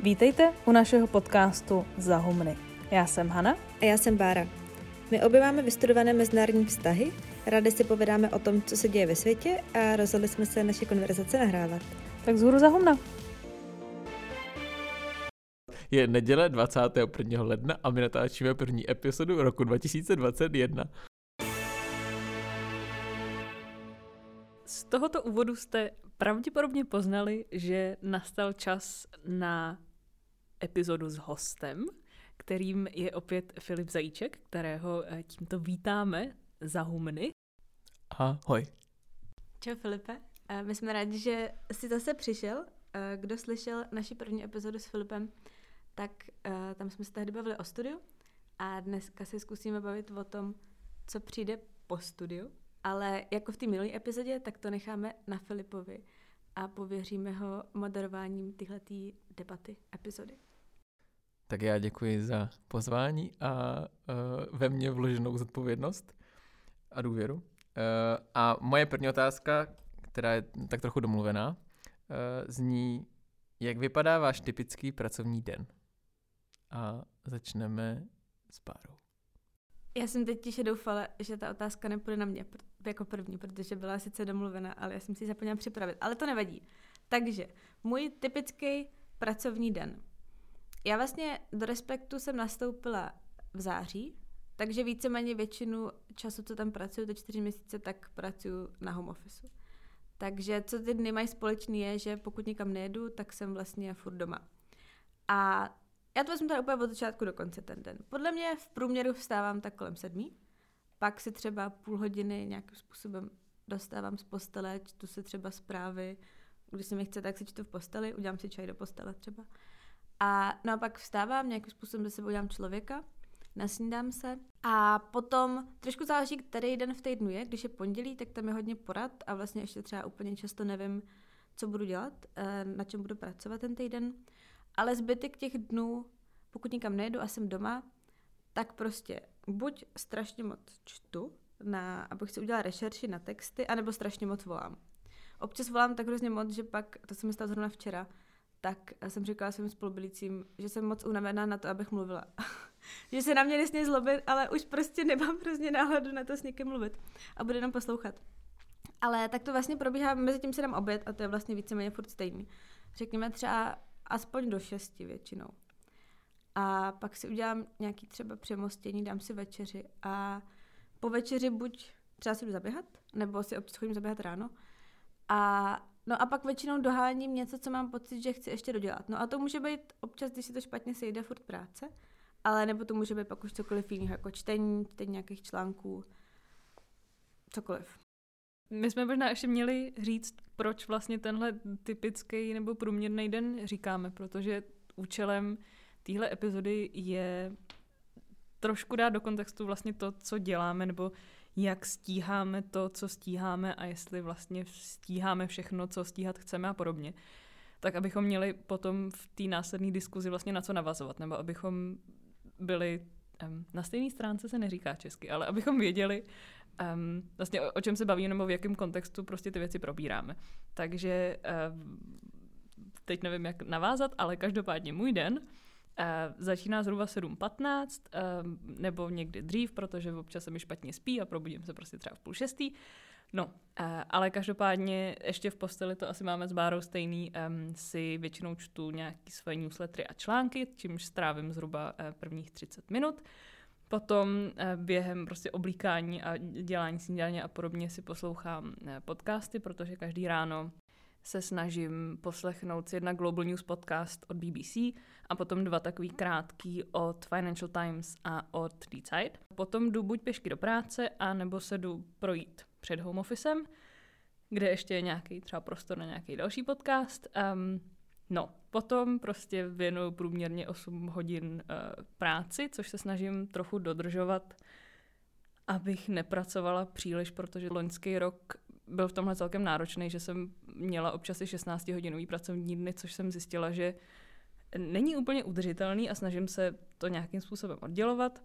Vítejte u našeho podcastu Zahumny. Já jsem Hana. A já jsem Bára. My obě máme vystudované mezinárodní vztahy, rádi si povedáme o tom, co se děje ve světě a rozhodli jsme se naše konverzace nahrávat. Tak zhůru Zahumna. Je neděle 21. ledna a my natáčíme první epizodu roku 2021. Z tohoto úvodu jste pravděpodobně poznali, že nastal čas na epizodu s hostem, kterým je opět Filip Zajíček, kterého eh, tímto vítáme za humny. Ahoj. Čau Filipe, eh, my jsme rádi, že jsi zase přišel. Eh, kdo slyšel naši první epizodu s Filipem, tak tam jsme se tehdy bavili o studiu a dneska se zkusíme bavit o tom, co přijde po studiu. Ale jako v té minulé epizodě, tak to necháme na Filipovi a pověříme ho moderováním tyhleté debaty epizody. Tak já děkuji za pozvání a uh, ve mně vloženou zodpovědnost a důvěru. Uh, a moje první otázka, která je tak trochu domluvená, uh, zní, jak vypadá váš typický pracovní den? A začneme s párou. Já jsem teď tiše doufala, že ta otázka nepůjde na mě jako první, protože byla sice domluvena, ale já jsem si zapomněla připravit. Ale to nevadí. Takže, můj typický pracovní den. Já vlastně do Respektu jsem nastoupila v září, takže víceméně většinu času, co tam pracuju, to čtyři měsíce, tak pracuju na home office. Takže co ty dny mají společný je, že pokud nikam nejedu, tak jsem vlastně furt doma. A já to vezmu tady úplně od začátku do konce ten den. Podle mě v průměru vstávám tak kolem sedmí, pak si třeba půl hodiny nějakým způsobem dostávám z postele, čtu si třeba zprávy, když se mi chce, tak si čtu v posteli, udělám si čaj do postele třeba. A no a pak vstávám, nějakým způsobem ze sebou udělám člověka, nasnídám se a potom trošku záleží, který den v týdnu je. Když je pondělí, tak tam je hodně porad a vlastně ještě třeba úplně často nevím, co budu dělat, eh, na čem budu pracovat ten týden. Ale zbytek těch dnů, pokud nikam nejedu a jsem doma, tak prostě buď strašně moc čtu, na, abych si udělala rešerši na texty, anebo strašně moc volám. Občas volám tak hrozně moc, že pak, to se mi stalo zrovna včera, tak jsem říkala svým spolubydlícím, že jsem moc unavená na to, abych mluvila. že se na mě nesmí zlobit, ale už prostě nemám hrozně náhladu na to s někým mluvit a budu jenom poslouchat. Ale tak to vlastně probíhá, mezi tím si dám oběd a to je vlastně víceméně furt stejný. Řekněme třeba aspoň do šesti většinou. A pak si udělám nějaký třeba přemostění, dám si večeři a po večeři buď třeba si jdu zaběhat, nebo si občas chodím zaběhat ráno. A no a pak většinou doháním něco, co mám pocit, že chci ještě dodělat. No a to může být občas, když si to špatně sejde, furt práce, ale nebo to může být pak už cokoliv jiného, jako čtení, čtení nějakých článků, cokoliv. My jsme možná ještě měli říct, proč vlastně tenhle typický nebo průměrný den říkáme, protože účelem téhle epizody je trošku dát do kontextu vlastně to, co děláme, nebo jak stíháme to, co stíháme a jestli vlastně stíháme všechno, co stíhat chceme a podobně. Tak abychom měli potom v té následné diskuzi vlastně na co navazovat, nebo abychom byli um, na stejné stránce se neříká česky, ale abychom věděli, um, vlastně o, o čem se bavíme nebo v jakém kontextu prostě ty věci probíráme. Takže um, teď nevím, jak navázat, ale každopádně můj den začíná zhruba 7.15 uh, nebo někdy dřív, protože občas se mi špatně spí a probudím se prostě třeba v půl šestý. No, uh, ale každopádně ještě v posteli to asi máme s Bárou stejný, si většinou čtu nějaký své newslettery a články, čímž strávím zhruba prvních 30 minut. Potom eh, během prostě oblíkání a dělání snídaně a podobně si poslouchám eh, podcasty, protože každý ráno se snažím poslechnout jedna Global News podcast od BBC a potom dva takový krátký od Financial Times a od The Side. Potom jdu buď pěšky do práce, a nebo se jdu projít před home officem, kde ještě je nějaký třeba prostor na nějaký další podcast. Um, No, potom prostě věnuju průměrně 8 hodin uh, práci, což se snažím trochu dodržovat, abych nepracovala příliš, protože loňský rok byl v tomhle celkem náročný, že jsem měla občas i 16-hodinový pracovní dny, což jsem zjistila, že není úplně udržitelný a snažím se to nějakým způsobem oddělovat.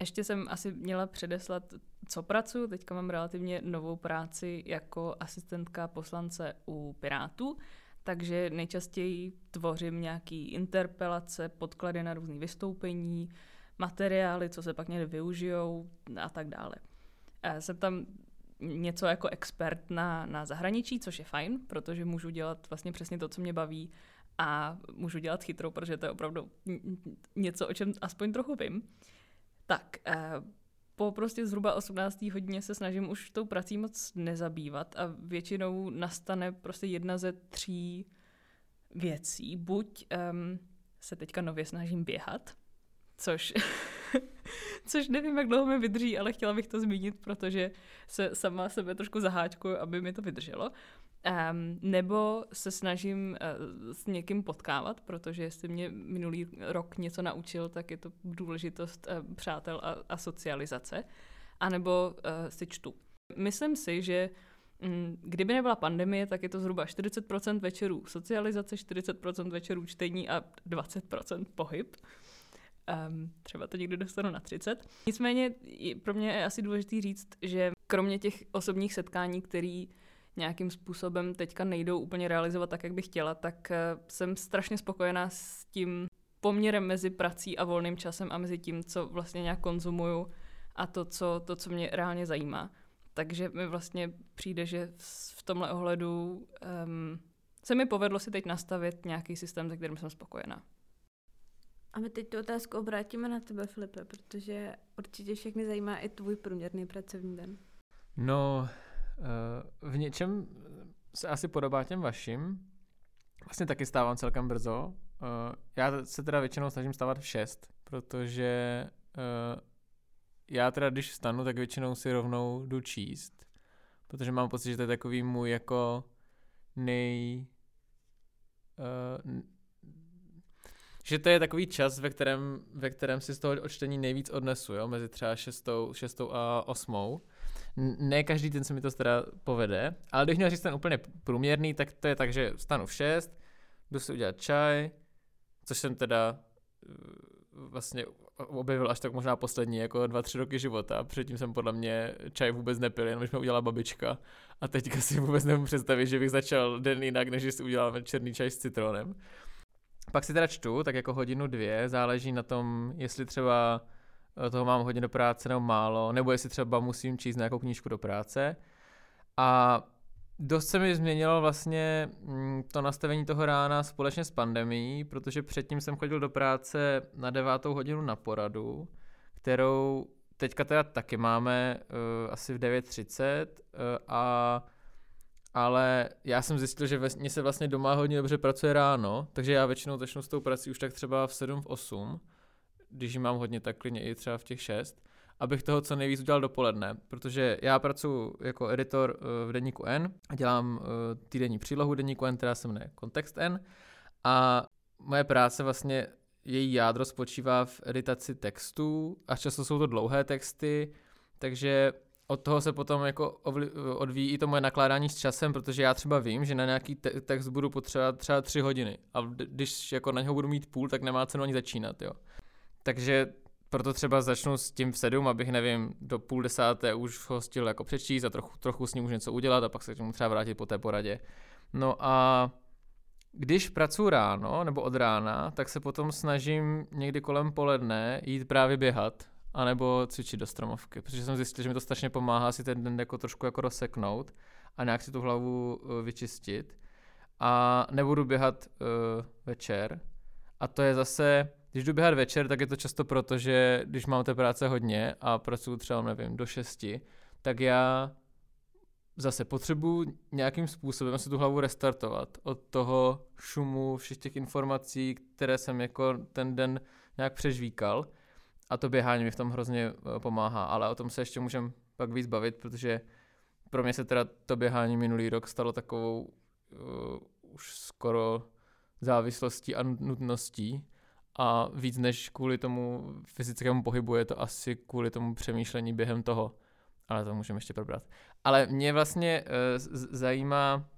Ještě jsem asi měla předeslat, co pracuji. Teďka mám relativně novou práci jako asistentka poslance u Pirátů, takže nejčastěji tvořím nějaký interpelace, podklady na různé vystoupení, materiály, co se pak někde využijou a tak dále. Jsem tam něco jako expert na, na zahraničí, což je fajn, protože můžu dělat vlastně přesně to, co mě baví a můžu dělat chytrou, protože to je opravdu něco, o čem aspoň trochu vím. Tak, eh, po prostě zhruba 18. hodině se snažím už tou prací moc nezabývat a většinou nastane prostě jedna ze tří věcí. Buď um, se teďka nově snažím běhat, což, což nevím, jak dlouho mi vydrží, ale chtěla bych to zmínit, protože se sama sebe trošku zaháčkuju, aby mi to vydrželo. Um, nebo se snažím uh, s někým potkávat, protože jestli mě minulý rok něco naučil, tak je to důležitost uh, přátel a, a socializace. A nebo uh, si čtu. Myslím si, že um, kdyby nebyla pandemie, tak je to zhruba 40% večerů socializace, 40% večerů čtení a 20% pohyb. Um, třeba to někdy dostanu na 30. Nicméně pro mě je asi důležité říct, že kromě těch osobních setkání, který nějakým způsobem teďka nejdou úplně realizovat tak, jak bych chtěla, tak eh, jsem strašně spokojená s tím poměrem mezi prací a volným časem a mezi tím, co vlastně nějak konzumuju a to, co, to, co mě reálně zajímá. Takže mi vlastně přijde, že v tomhle ohledu um, se mi povedlo si teď nastavit nějaký systém, se kterým jsem spokojená. A my teď tu otázku obrátíme na tebe, Filipe, protože určitě všechny zajímá i tvůj průměrný pracovní den. No, v něčem se asi podobá těm vašim. Vlastně taky stávám celkem brzo. Já se teda většinou snažím stávat v 6, protože já teda když vstanu, tak většinou si rovnou jdu číst, protože mám pocit, že to je takový můj jako nej... že to je takový čas, ve kterém, ve kterém si z toho odčtení nejvíc odnesu, jo, mezi třeba šestou, šestou a osmou ne každý den se mi to teda povede, ale když měl říct ten úplně průměrný, tak to je tak, že stanu v 6, jdu si udělat čaj, což jsem teda eh, vlastně objevil až tak možná poslední jako dva, tři roky života. Předtím jsem podle mě čaj vůbec nepil, jenom když mi udělala babička. A teďka si vůbec nemůžu představit, že bych začal den jinak, než si udělal černý čaj s citronem. Pak si teda čtu, tak jako hodinu, dvě, záleží na tom, jestli třeba Eh, toho mám hodně do práce nebo málo, nebo jestli třeba musím číst nějakou knížku do práce. A dost se mi změnilo vlastně mm, to nastavení toho rána společně s pandemí, protože předtím jsem chodil do práce na devátou hodinu na poradu, kterou teďka teda taky máme uh, asi v 9.30 uh, eh, a ale já jsem zjistil, že mně se vlastně doma hodně dobře pracuje ráno, takže já většinou začnu s tou prací už tak třeba v 7, v 8 když mám hodně, tak klidně i třeba v těch šest, abych toho co nejvíc udělal dopoledne, protože já pracuji jako editor eh, v deníku N a dělám eh, týdenní přílohu deníku N, která se jmenuje Kontext N. A moje práce vlastně její jádro spočívá v editaci textů a často jsou to dlouhé texty, takže od toho se potom jako odvíjí i to moje nakládání s časem, protože já třeba vím, že na nějaký te- text budu potřebovat třeba tři hodiny a když jako na něho budu mít půl, tak nemá cenu ani začínat, jo. Takže proto třeba začnu s tím v sedm, abych, nevím, do půl desáté už ho stihl jako přečíst a trochu, trochu s ním už něco udělat a pak se k tomu třeba vrátit po té poradě. No a když pracuji ráno nebo od rána, tak se potom snažím někdy kolem poledne jít právě běhat anebo cvičit do stromovky, protože jsem zjistil, že mi to strašně pomáhá si ten den jako trošku jako rozseknout a nějak si tu hlavu uh, vyčistit. A nebudu běhat uh, večer. A to je zase, když jdu běhat večer, tak je to často proto, že když mám té práce hodně a pracuji třeba, nevím, do šesti, tak já zase potřebuji nějakým způsobem si tu hlavu restartovat od toho šumu, všech těch informací, které jsem jako ten den nějak přežvíkal. A to běhání mi v tom hrozně eh, pomáhá, ale o tom se ještě můžeme pak víc bavit, protože pro mě se teda to běhání minulý rok stalo takovou uh, už skoro závislostí a nutností, a víc než kvůli tomu fyzickému pohybu je to asi kvůli tomu přemýšlení během toho, ale to můžeme ještě probrat. Ale mě vlastně uh, zajímá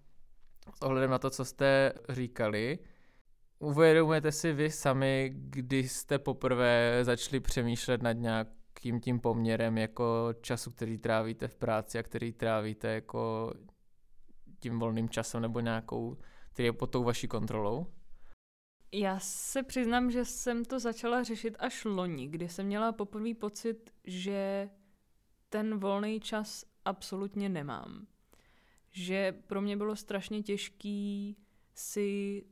s ohledem na to, co jste říkali, uvědomujete si vy sami, kdy jste poprvé začali přemýšlet nad nějakým tím poměrem jako času, který trávíte v práci a který trávíte jako tím volným časem nebo nějakou který je pod tou vaší kontrolou? Já se přiznám, že jsem to začala řešit až loni, kdy jsem měla poprvé pocit, že ten volný čas absolutně nemám. Že pro mě bylo strašně těžký si,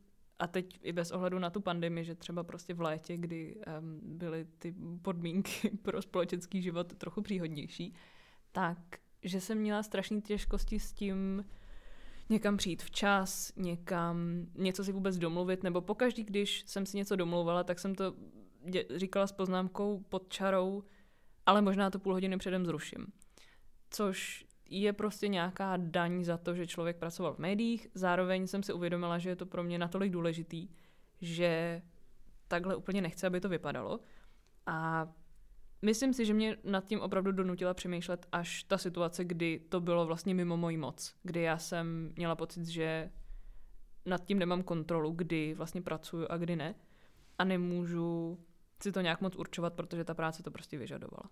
a teď i bez ohledu na tu pandemii, že třeba prostě v létě, kdy um, byly ty podmínky pro společenský život trochu příhodnější, tak že jsem měla strašné těžkosti s tím někam přijít včas, někam něco si vůbec domluvit, nebo pokaždý, když jsem si něco domluvala, tak jsem to říkala s poznámkou pod čarou, ale možná to půl hodiny předem zruším. Což je prostě nějaká daň za to, že člověk pracoval v médiích. Zároveň jsem si uvědomila, že je to pro mě natolik důležitý, že takhle úplně nechci, aby to vypadalo. A myslím si, že mě nad tím opravdu donutila přemýšlet až ta situace, kdy to bylo vlastně mimo moji moc. Kdy já jsem měla pocit, že nad tím nemám kontrolu, kdy vlastně pracuju a kdy ne. A nemůžu si to nějak moc určovat, protože ta práce to prostě vyžadovala.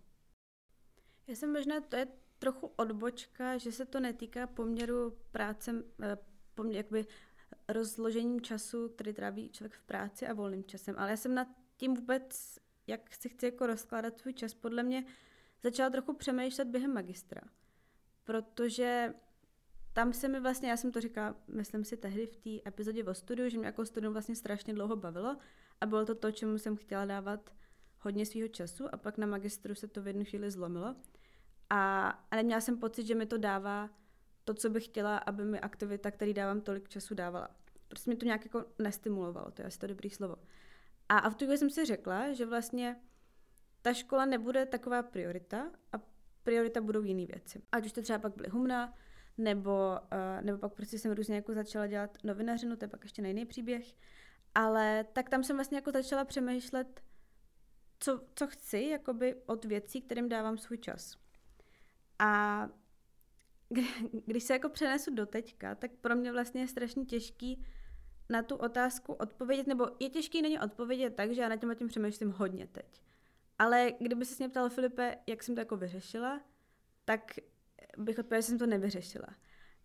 Já jsem možná, to je trochu odbočka, že se to netýká poměru práce, eh, poměr, jakby rozložením času, který tráví člověk v práci a volným časem. Ale já jsem nad tím vůbec, jak si chci jako rozkládat svůj čas, podle mě začala trochu přemýšlet během magistra. Protože tam se mi vlastně, já jsem to říkala, myslím si tehdy v té epizodě o studiu, že mě jako studium vlastně strašně dlouho bavilo a bylo to to, čemu jsem chtěla dávat hodně svého času a pak na magistru se to v jednu chvíli zlomilo. A, a neměla jsem pocit, že mi to dává to, co bych chtěla, aby mi aktivita, který dávám tolik času, dávala. Prostě mi to nějak jako nestimulovalo, to je asi to dobrý slovo. A, a v tu chvíli jsem si řekla, že vlastně ta škola nebude taková priorita a priorita budou jiné věci. Ať už to třeba pak byly humna, nebo, uh, nebo pak prostě jsem různě jako začala dělat novinařinu, to je pak ještě na jiný příběh. Ale tak tam jsem vlastně jako začala přemýšlet, co, co chci jakoby od věcí, kterým dávám svůj čas. A když se jako přenesu do teďka, tak pro mě vlastně je strašně těžký na tu otázku odpovědět, nebo je těžký na ně odpovědět tak, že já na tím tím přemýšlím hodně teď. Ale kdyby se mě ptal Filipe, jak jsem to jako vyřešila, tak bych odpověděla, že jsem to nevyřešila.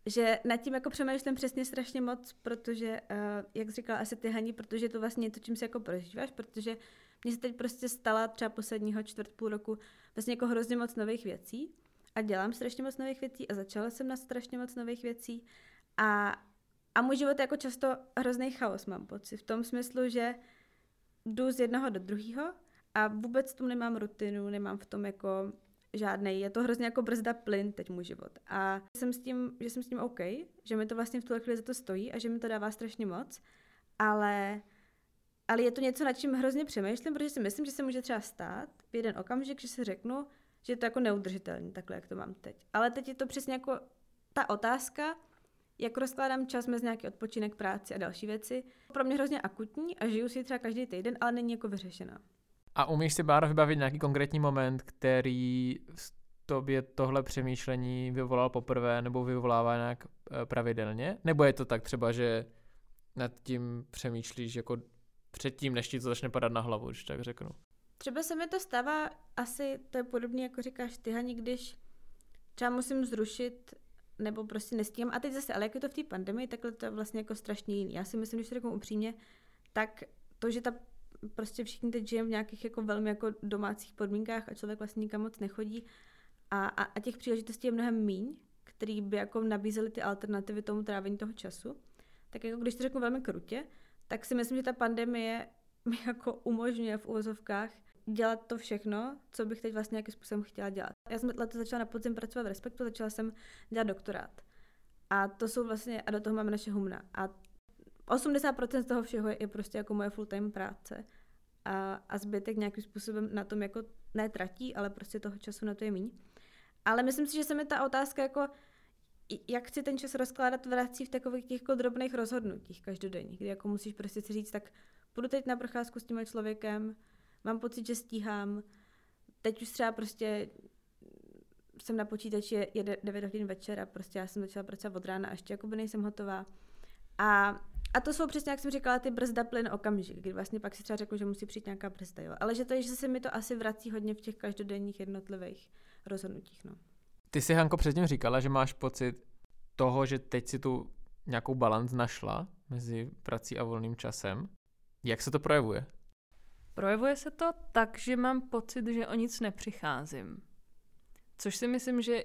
Že nad tím jako přemýšlím přesně strašně moc, protože, uh, jak říkala asi ty Haní, protože to vlastně to, čím si jako prožíváš, protože mně se teď prostě stala třeba posledního čtvrt půl roku vlastně jako hrozně moc nových věcí a dělám strašně moc nových věcí a začala jsem na strašně moc nových věcí a, a můj život je jako často hrozný chaos, mám pocit. V tom smyslu, že jdu z jednoho do druhého a vůbec v tom nemám rutinu, nemám v tom jako žádný. Je to hrozně jako brzda plyn teď můj život. A jsem s tím, že jsem s tím OK, že mi to vlastně v tuhle chvíli za to stojí a že mi to dává strašně moc, ale, ale je to něco, nad čím hrozně přemýšlím, protože si myslím, že se může třeba stát v jeden okamžik, že si řeknu, že je to jako neudržitelné, takhle, jak to mám teď. Ale teď je to přesně jako ta otázka, jak rozkládám čas mezi nějaký odpočinek, práci a další věci. Pro mě hrozně akutní a žiju si třeba každý týden, ale není jako vyřešená. A umíš si, Bára, vybavit nějaký konkrétní moment, který v tobě tohle přemýšlení vyvolal poprvé nebo vyvolává nějak eh, pravidelně? Nebo je to tak třeba, že nad tím přemýšlíš jako předtím, než ti to začne padat na hlavu, když tak řeknu? Třeba se mi to stává, asi to je podobně, jako říkáš ty, Hani, když třeba musím zrušit nebo prostě nestíhám. A teď zase, ale jak je to v té pandemii, takhle to je vlastně jako strašně jiný. Já si myslím, když to řeknu upřímně, tak to, že ta prostě všichni teď žijeme v nějakých jako velmi jako domácích podmínkách a člověk vlastně nikam moc nechodí a, a, a těch příležitostí je mnohem míň, který by jako nabízely ty alternativy tomu trávení toho času. Tak jako když to řeknu velmi krutě, tak si myslím, že ta pandemie mi jako umožňuje v úvozovkách dělat to všechno, co bych teď vlastně nějakým způsobem chtěla dělat. Já jsem letos začala na podzim pracovat v Respektu, začala jsem dělat doktorát. A to jsou vlastně, a do toho máme naše humna. A 80% z toho všeho je, je prostě jako moje full-time práce. A, a zbytek nějakým způsobem na tom jako netratí, ale prostě toho času na to je míň. Ale myslím si, že se mi ta otázka jako, jak chci ten čas rozkládat, vrací v takových těch jako drobných rozhodnutích každodenních, kdy jako musíš prostě si říct, tak půjdu teď na procházku s tím člověkem, mám pocit, že stíhám. Teď už třeba prostě jsem na počítači, je 9 hodin večer a prostě já jsem začala pracovat od rána a ještě jakoby nejsem hotová. A, a to jsou přesně, jak jsem říkala, ty brzda plyn okamžik, kdy vlastně pak si třeba řeknu, že musí přijít nějaká brzda, jo. Ale že to je, že se mi to asi vrací hodně v těch každodenních jednotlivých rozhodnutích, no. Ty si, Hanko, předtím říkala, že máš pocit toho, že teď si tu nějakou balans našla mezi prací a volným časem. Jak se to projevuje? Projevuje se to tak, že mám pocit, že o nic nepřicházím. Což si myslím, že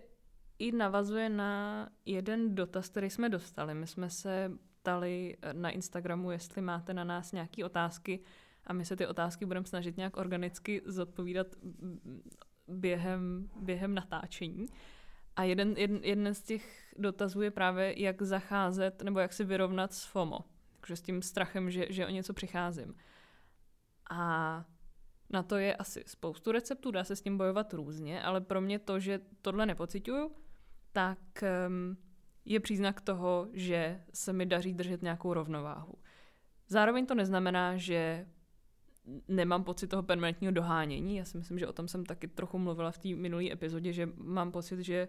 i navazuje na jeden dotaz, který jsme dostali. My jsme se ptali na Instagramu, jestli máte na nás nějaké otázky a my se ty otázky budeme snažit nějak organicky zodpovídat během, během natáčení. A jeden, jeden, jeden z těch dotazů je právě, jak zacházet nebo jak si vyrovnat s FOMO. Takže s tím strachem, že, že o něco přicházím. A na to je asi spoustu receptů, dá se s tím bojovat různě, ale pro mě to, že tohle nepocituju, tak um, je příznak toho, že se mi daří držet nějakou rovnováhu. Zároveň to neznamená, že nemám pocit toho permanentního dohánění. Já si myslím, že o tom jsem taky trochu mluvila v té minulé epizodě, že mám pocit, že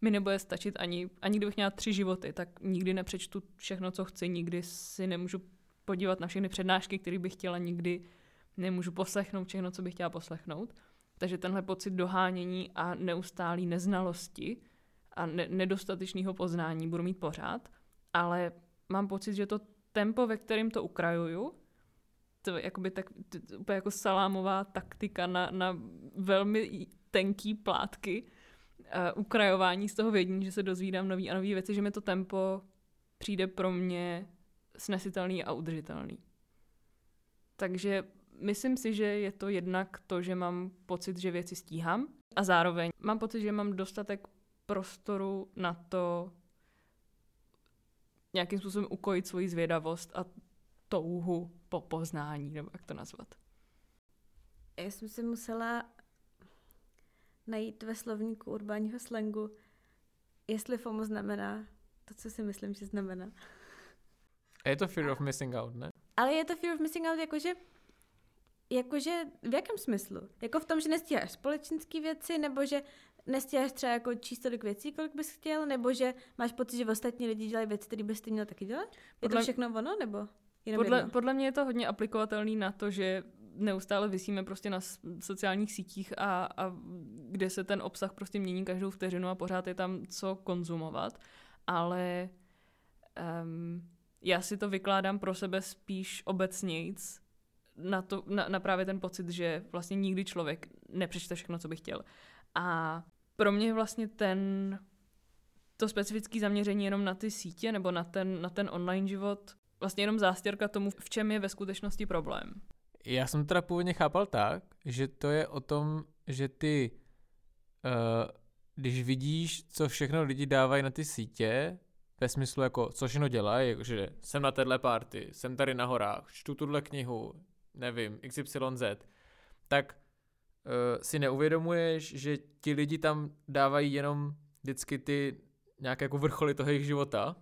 mi nebude stačit ani, ani kdybych měla tři životy, tak nikdy nepřečtu všechno, co chci, nikdy si nemůžu podívat na všechny přednášky, které bych chtěla, nikdy nemůžu poslechnout všechno, co bych chtěla poslechnout. Takže tenhle pocit dohánění a neustálý neznalosti a ne- nedostatečného poznání budu mít pořád, ale mám pocit, že to tempo, ve kterém to ukrajuju, to je jakoby tak, to, úplně jako salámová taktika na, na velmi tenký plátky, uh, ukrajování z toho vědění, že se dozvídám nový a nový věci, že mi to tempo přijde pro mě snesitelný a udržitelný. Takže myslím si, že je to jednak to, že mám pocit, že věci stíhám a zároveň mám pocit, že mám dostatek prostoru na to nějakým způsobem ukojit svoji zvědavost a touhu po poznání, nebo jak to nazvat. Já jsem si musela najít ve slovníku urbáního slangu, jestli FOMO znamená to, co si myslím, že znamená. A je to fear of missing out, ne? Ale je to fear of missing out jakože Jakože v jakém smyslu? Jako v tom, že nestíháš společenské věci, nebo že nestíháš třeba jako číst tolik věcí, kolik bys chtěl, nebo že máš pocit, že ostatní lidi dělají věci, které bys ty měl taky dělat? Je podle, to všechno ono, nebo jenom podle, jedno? podle mě je to hodně aplikovatelný na to, že neustále vysíme prostě na sociálních sítích a, a kde se ten obsah prostě mění každou vteřinu a pořád je tam co konzumovat, ale um, já si to vykládám pro sebe spíš obecnějc, na, to, na, na právě ten pocit, že vlastně nikdy člověk nepřečte všechno, co by chtěl. A pro mě vlastně ten to specifické zaměření jenom na ty sítě nebo na ten, na ten online život vlastně jenom zástěrka tomu, v čem je ve skutečnosti problém. Já jsem teda původně chápal tak, že to je o tom, že ty, uh, když vidíš, co všechno lidi dávají na ty sítě, ve smyslu jako, co všechno dělají, že jsem na téhle party, jsem tady na horách, čtu tuhle knihu, nevím, XYZ, tak uh, si neuvědomuješ, že ti lidi tam dávají jenom vždycky ty nějaké jako vrcholy toho jejich života?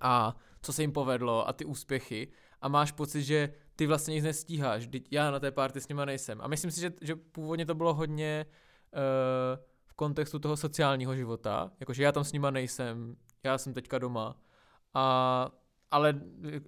A co se jim povedlo a ty úspěchy? A máš pocit, že ty vlastně nic nestíháš, já na té party s nima nejsem. A myslím si, že, že původně to bylo hodně uh, v kontextu toho sociálního života, jakože já tam s nima nejsem, já jsem teďka doma. A ale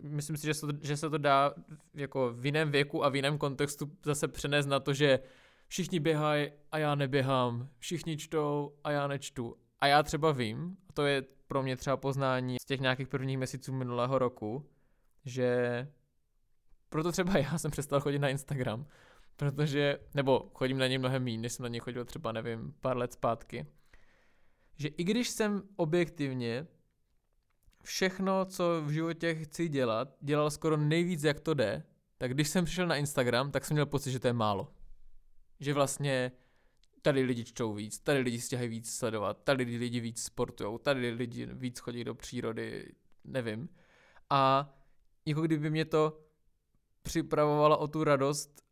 myslím si, že se, to, že se to dá jako v jiném věku a v jiném kontextu zase přenést na to, že všichni běhají a já neběhám, všichni čtou a já nečtu. A já třeba vím, a to je pro mě třeba poznání z těch nějakých prvních měsíců minulého roku, že proto třeba já jsem přestal chodit na Instagram, protože, nebo chodím na něj mnohem méně, než jsem na něj chodil třeba, nevím, pár let zpátky, že i když jsem objektivně všechno, co v životě chci dělat, dělal skoro nejvíc, jak to jde, tak když jsem přišel na Instagram, tak jsem měl pocit, že to je málo. Že vlastně tady lidi čtou víc, tady lidi stěhají víc sledovat, tady lidi víc sportují, tady lidi víc chodí do přírody, nevím. A jako kdyby mě to připravovalo o tu radost,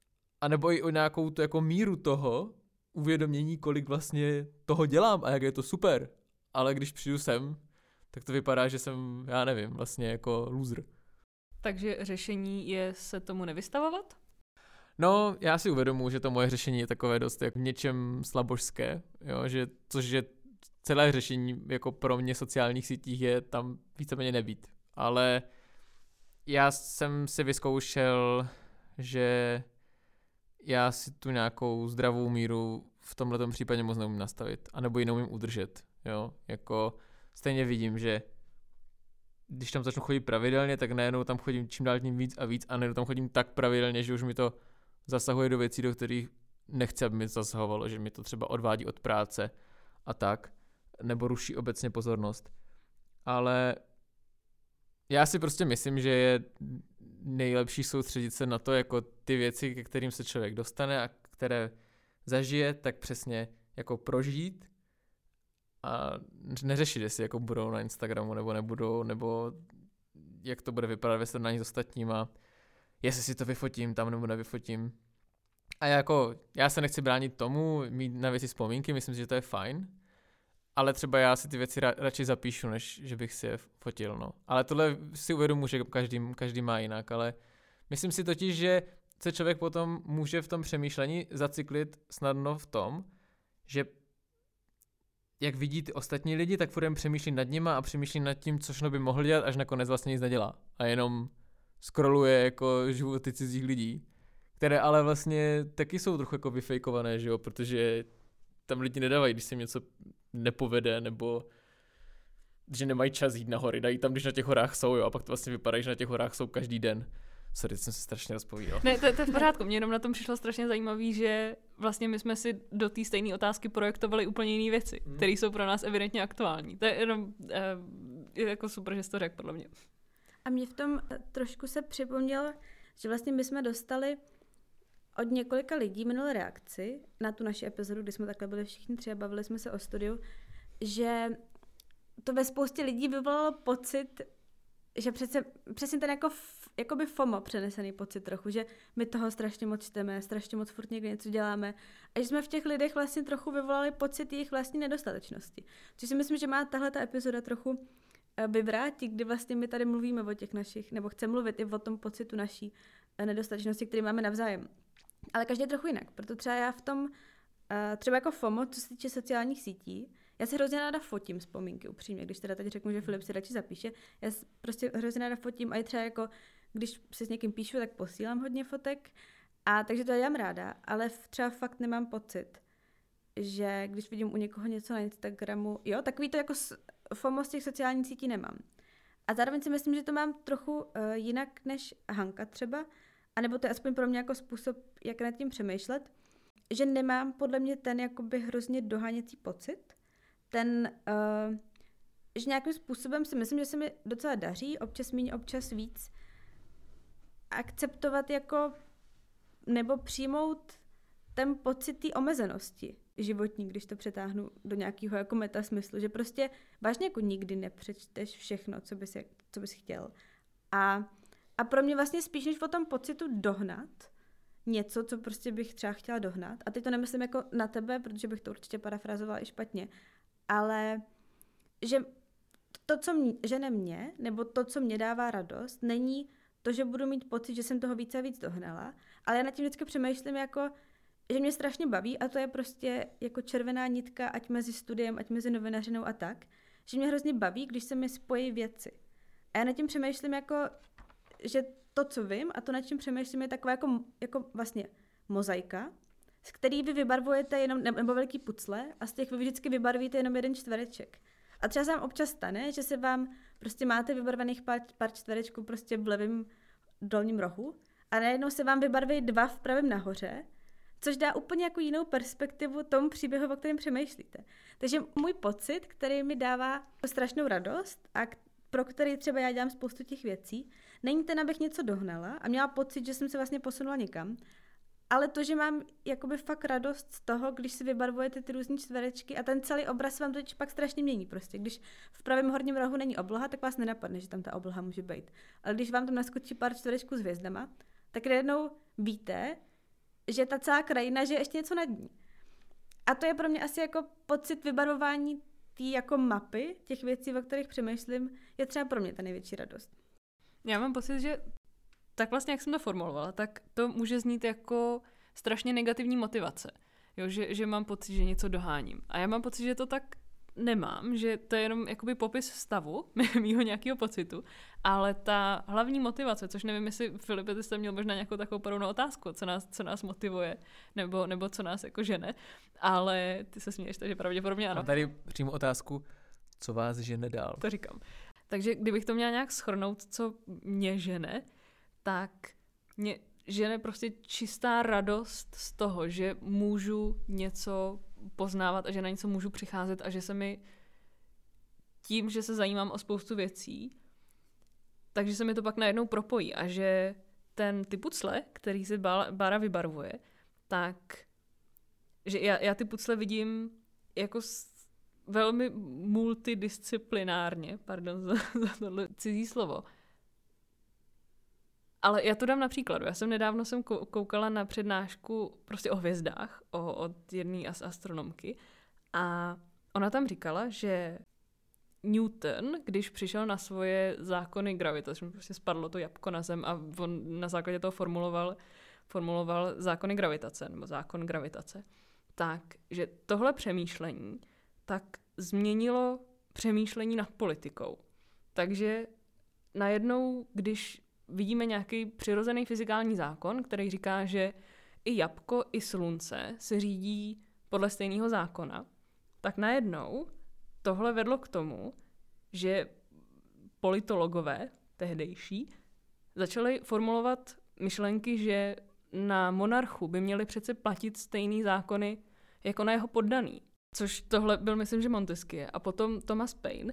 anebo i o nějakou tu jako míru toho, uvědomění, kolik vlastně toho dělám a jak je to super. Ale když přijdu sem, tak to vypadá, že jsem, já nevím, vlastně jako loser. Takže řešení je se tomu nevystavovat? No, já si uvědomuji, že to moje řešení je takové dost jako něčem slabožské, jo, že, což je celé řešení jako pro mě sociálních sítích je tam víceméně nebýt. Ale já jsem si vyzkoušel, že já si tu nějakou zdravou míru v tomhle případě moc neumím nastavit, anebo ji neumím udržet, jo, jako stejně vidím, že když tam začnu chodit pravidelně, tak najednou tam chodím čím dál tím víc a víc a najednou tam chodím tak pravidelně, že už mi to zasahuje do věcí, do kterých nechci, aby mi to zasahovalo, že mi to třeba odvádí od práce a tak, nebo ruší obecně pozornost. Ale já si prostě myslím, že je nejlepší soustředit se na to, jako ty věci, ke kterým se člověk dostane a které zažije, tak přesně jako prožít a neřešit, jestli jako budou na Instagramu nebo nebudou, nebo jak to bude vypadat ve srovnání s ostatníma, jestli si to vyfotím tam nebo nevyfotím. A jako, já se nechci bránit tomu, mít na věci vzpomínky, myslím si, že to je fajn, ale třeba já si ty věci ra- radši zapíšu, než že bych si je fotil, no. Ale tohle si uvědomuji, že každý, každý má jinak, ale myslím si totiž, že se člověk potom může v tom přemýšlení zacyklit snadno v tom, že jak vidí ty ostatní lidi, tak furt přemýšlí nad nima a přemýšlí nad tím, co by mohl dělat, až nakonec vlastně nic nedělá. A jenom scrolluje jako životy cizích lidí, které ale vlastně taky jsou trochu jako vyfejkované, že jo, protože tam lidi nedávají, když se něco nepovede, nebo že nemají čas jít na hory, dají tam, když na těch horách jsou, jo, a pak to vlastně vypadá, že na těch horách jsou každý den. Sorry, jsem se strašně rozpovídal. Ne, to, to je v pořádku. Mě jenom na tom přišlo strašně zajímavé, že vlastně my jsme si do té stejné otázky projektovali úplně jiné věci, hmm. které jsou pro nás evidentně aktuální. To je jenom eh, je jako super, že jsi to řekl, podle mě. A mě v tom trošku se připomnělo, že vlastně my jsme dostali od několika lidí minulé reakci na tu naši epizodu, kdy jsme takhle byli všichni tři a bavili jsme se o studiu, že to ve spoustě lidí vyvolalo pocit, že přece, přesně ten jako, jakoby FOMO přenesený pocit trochu, že my toho strašně moc čteme, strašně moc furt někde něco děláme a že jsme v těch lidech vlastně trochu vyvolali pocit jejich vlastní nedostatečnosti. Což si myslím, že má tahle ta epizoda trochu eh, vyvrátit, kdy vlastně my tady mluvíme o těch našich, nebo chceme mluvit i o tom pocitu naší eh, nedostatečnosti, který máme navzájem. Ale každý je trochu jinak, proto třeba já v tom, eh, třeba jako FOMO, co se týče sociálních sítí, já si hrozně ráda fotím vzpomínky, upřímně, když teda teď řeknu, že Filip si radši zapíše. Já prostě hrozně ráda fotím a i třeba jako, když si s někým píšu, tak posílám hodně fotek. A takže to dělám ráda, ale třeba fakt nemám pocit, že když vidím u někoho něco na Instagramu, jo, takový to jako FOMO z těch sociálních sítí nemám. A zároveň si myslím, že to mám trochu uh, jinak než Hanka třeba, anebo to je aspoň pro mě jako způsob, jak nad tím přemýšlet, že nemám podle mě ten jakoby hrozně doháněcí pocit, ten, uh, že nějakým způsobem si myslím, že se mi docela daří, občas méně, občas víc, akceptovat jako, nebo přijmout ten pocit té omezenosti životní, když to přetáhnu do nějakého jako meta smyslu, že prostě vážně jako nikdy nepřečteš všechno, co bys, co bys chtěl. A, a pro mě vlastně spíš než o tom pocitu dohnat něco, co prostě bych třeba chtěla dohnat, a teď to nemyslím jako na tebe, protože bych to určitě parafrazovala i špatně, ale že to, co mě, žene mě, nebo to, co mě dává radost, není to, že budu mít pocit, že jsem toho více a víc dohnala, ale já nad tím vždycky přemýšlím jako, že mě strašně baví a to je prostě jako červená nitka, ať mezi studiem, ať mezi novinařinou a tak, že mě hrozně baví, když se mi spojí věci. A já nad tím přemýšlím jako, že to, co vím a to, nad čím přemýšlím, je taková jako, jako vlastně mozaika, z který vy vybarvujete jenom, nebo velký pucle a z těch vy vždycky vybarvíte jenom jeden čtvereček. A třeba se vám občas stane, že se vám prostě máte vybarvených pár, pár čtverečků prostě v levém dolním rohu a najednou se vám vybarví dva v pravém nahoře, což dá úplně jako jinou perspektivu tomu příběhu, o kterém přemýšlíte. Takže můj pocit, který mi dává strašnou radost a pro který třeba já dělám spoustu těch věcí, není ten, abych něco dohnala a měla pocit, že jsem se vlastně posunula někam, ale to, že mám jakoby fakt radost z toho, když si vybarvujete ty různé čtverečky a ten celý obraz vám totiž pak strašně mění prostě. Když v pravém horním rohu není obloha, tak vás nenapadne, že tam ta obloha může být. Ale když vám tam naskočí pár čtverečků s hvězdama, tak najednou víte, že ta celá krajina, že je ještě něco nad ní. A to je pro mě asi jako pocit vybarvování té jako mapy, těch věcí, o kterých přemýšlím, je třeba pro mě ta největší radost. Já mám pocit, že tak vlastně, jak jsem to formulovala, tak to může znít jako strašně negativní motivace. Jo, že, že mám pocit, že něco doháním. A já mám pocit, že to tak nemám, že to je jenom jakoby popis stavu mýho nějakého pocitu, ale ta hlavní motivace, což nevím, jestli Filipe, ty jste měl možná nějakou takovou podobnou otázku, co nás, co nás motivuje, nebo, nebo co nás jako žene, ale ty se směješ, takže pravděpodobně ano. A tady přímo otázku, co vás žene dál. To říkám. Takže kdybych to měla nějak schrnout, co mě žene, tak mě žene prostě čistá radost z toho, že můžu něco poznávat a že na něco můžu přicházet a že se mi tím, že se zajímám o spoustu věcí, takže se mi to pak najednou propojí a že ten ty pucle, který si Bára vybarvuje, tak že já, já ty pucle vidím jako velmi multidisciplinárně, pardon za, za tohle cizí slovo. Ale já to dám na příkladu. Já jsem nedávno jsem koukala na přednášku prostě o hvězdách o, od jedné astronomky a ona tam říkala, že Newton, když přišel na svoje zákony gravitace, prostě spadlo to jabko na zem a on na základě toho formuloval, formuloval zákony gravitace, nebo zákon gravitace, tak, že tohle přemýšlení tak změnilo přemýšlení nad politikou. Takže najednou, když vidíme nějaký přirozený fyzikální zákon, který říká, že i jabko, i slunce se řídí podle stejného zákona, tak najednou tohle vedlo k tomu, že politologové tehdejší začali formulovat myšlenky, že na monarchu by měly přece platit stejný zákony jako na jeho poddaný. Což tohle byl, myslím, že Montesquieu. A potom Thomas Paine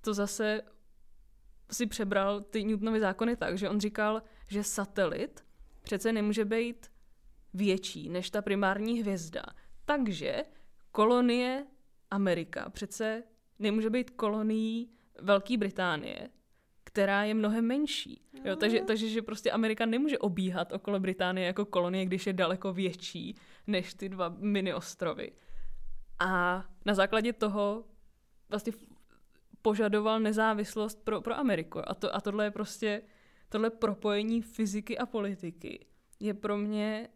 to zase si přebral ty Newtonovy zákony tak, že on říkal, že satelit přece nemůže být větší než ta primární hvězda. Takže kolonie Amerika přece nemůže být kolonií Velké Británie, která je mnohem menší. Jo, takže, takže že prostě Amerika nemůže obíhat okolo Británie jako kolonie, když je daleko větší než ty dva mini ostrovy. A na základě toho vlastně požadoval nezávislost pro, pro Ameriku. A, to, a tohle je prostě, tohle propojení fyziky a politiky je pro mě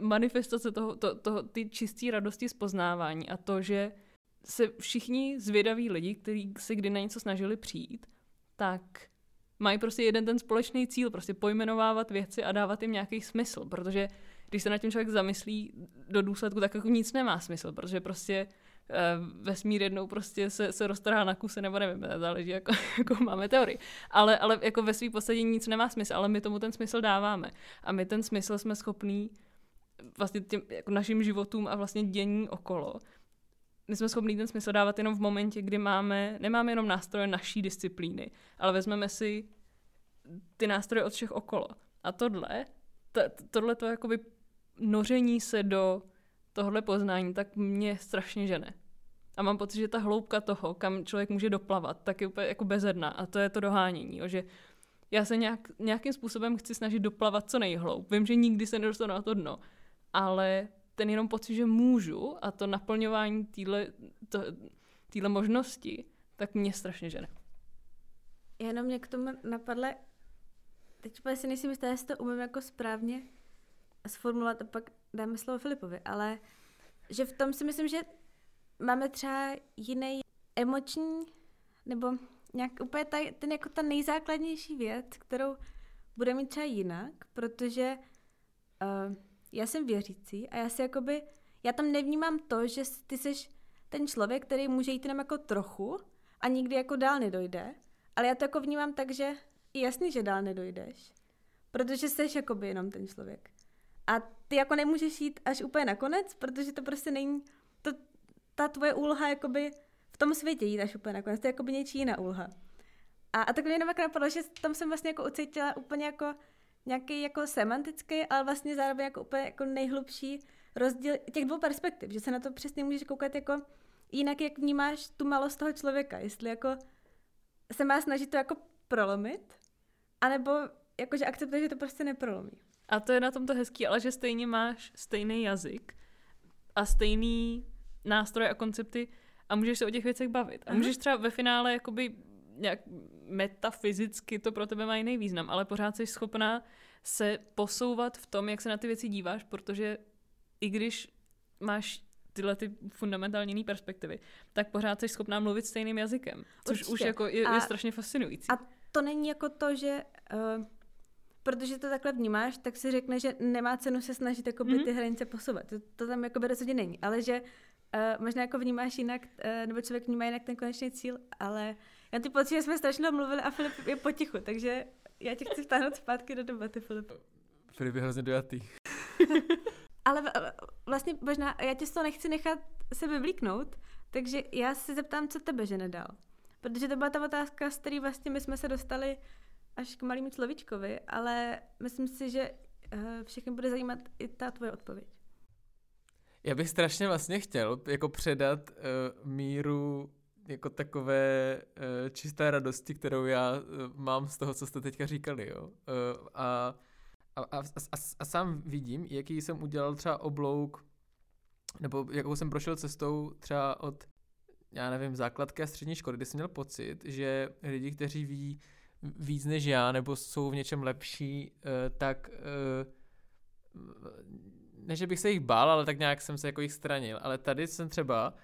manifestace toho, to, toho, ty čisté radosti z poznávání a to, že se všichni zvědaví lidi, kteří se kdy na něco snažili přijít, tak mají prostě jeden ten společný cíl, prostě pojmenovávat věci a dávat jim nějaký smysl, protože když se na tím člověk zamyslí do důsledku, tak jako nic nemá smysl, protože prostě uh, vesmír jednou prostě se, se roztrhá na kusy, nebo nevím, záleží, jako, jako máme teorii. Ale, ale jako ve svým podstatě nic nemá smysl, ale my tomu ten smysl dáváme. A my ten smysl jsme schopní vlastně těm jako našim životům a vlastně dění okolo. My jsme schopní ten smysl dávat jenom v momentě, kdy máme, nemáme jenom nástroje naší disciplíny, ale vezmeme si ty nástroje od všech okolo. A tohle, to, tohle to jakoby noření se do tohle poznání, tak mě strašně žene. A mám pocit, že ta hloubka toho, kam člověk může doplavat, tak je úplně jako bezedná. A to je to dohánění. Jo, že já se nějak, nějakým způsobem chci snažit doplavat co nejhloub. Vím, že nikdy se nedostanu na to dno, ale ten jenom pocit, že můžu a to naplňování téhle možnosti, tak mě strašně žene. Jenom mě k tomu napadle, teď si nejsem jistá, jestli to umím jako správně sformulovat a pak dáme slovo Filipovi, ale že v tom si myslím, že máme třeba jiný emoční, nebo nějak úplně taj, ten jako ta nejzákladnější věc, kterou bude mít třeba jinak, protože uh, já jsem věřící a já si jakoby, já tam nevnímám to, že ty jsi ten člověk, který může jít jenom jako trochu a nikdy jako dál nedojde, ale já to jako vnímám tak, že jasný, že dál nedojdeš, protože jsi jakoby jenom ten člověk. A ty jako nemůžeš jít až úplně nakonec, protože to prostě není, to, ta tvoje úloha jakoby v tom světě jít až úplně nakonec, to je jakoby něčí jiná úloha. A, a tak mě jenom napadlo, že tam jsem vlastně jako ucítila úplně jako nějaký jako semantický, ale vlastně zároveň jako úplně jako nejhlubší rozdíl těch dvou perspektiv, že se na to přesně můžeš koukat jako jinak, jak vnímáš tu malost toho člověka, jestli jako se má snažit to jako prolomit, anebo jakože akceptuje, že to prostě neprolomí. A to je na tomto hezký, ale že stejně máš stejný jazyk a stejný nástroje a koncepty a můžeš se o těch věcech bavit. A můžeš třeba ve finále jakoby nějak metafyzicky to pro tebe má jiný význam, ale pořád jsi schopná se posouvat v tom, jak se na ty věci díváš, protože i když máš tyhle ty fundamentální jiné perspektivy, tak pořád jsi schopná mluvit stejným jazykem, což Určitě. už jako je, je strašně fascinující. A to není jako to, že uh, protože to takhle vnímáš, tak si řekne, že nemá cenu se snažit jako mm-hmm. ty hranice posouvat. To, to tam jako rozhodně není, ale že uh, možná jako vnímáš jinak, uh, nebo člověk vnímá jinak ten konečný cíl, ale Já ty pocit, že jsme strašně mluvili a Filip je potichu, takže já tě chci vtáhnout zpátky do debaty, Filip. Filip je hrozně dojatý. Ale vlastně možná, já tě z toho nechci nechat se vyvlíknout, takže já se zeptám, co tebe žene dál. Protože to byla ta otázka, z který vlastně my jsme se dostali až k malému slovičkovi, ale myslím si, že uh, všechny bude zajímat i ta tvoje odpověď. Já bych strašně vlastně chtěl jako předat uh, míru jako takové uh, čisté radosti, kterou já uh, mám z toho, co jste teďka říkali, jo. Uh, a, a, a, a, a sám vidím, jaký jsem udělal třeba oblouk, nebo jakou jsem prošel cestou třeba od, já nevím, základky a střední školy, kde jsem měl pocit, že lidi, kteří ví víc než já, nebo jsou v něčem lepší, uh, tak uh, ne, že bych se jich bál, ale tak nějak jsem se jako jich stranil. Ale tady jsem třeba,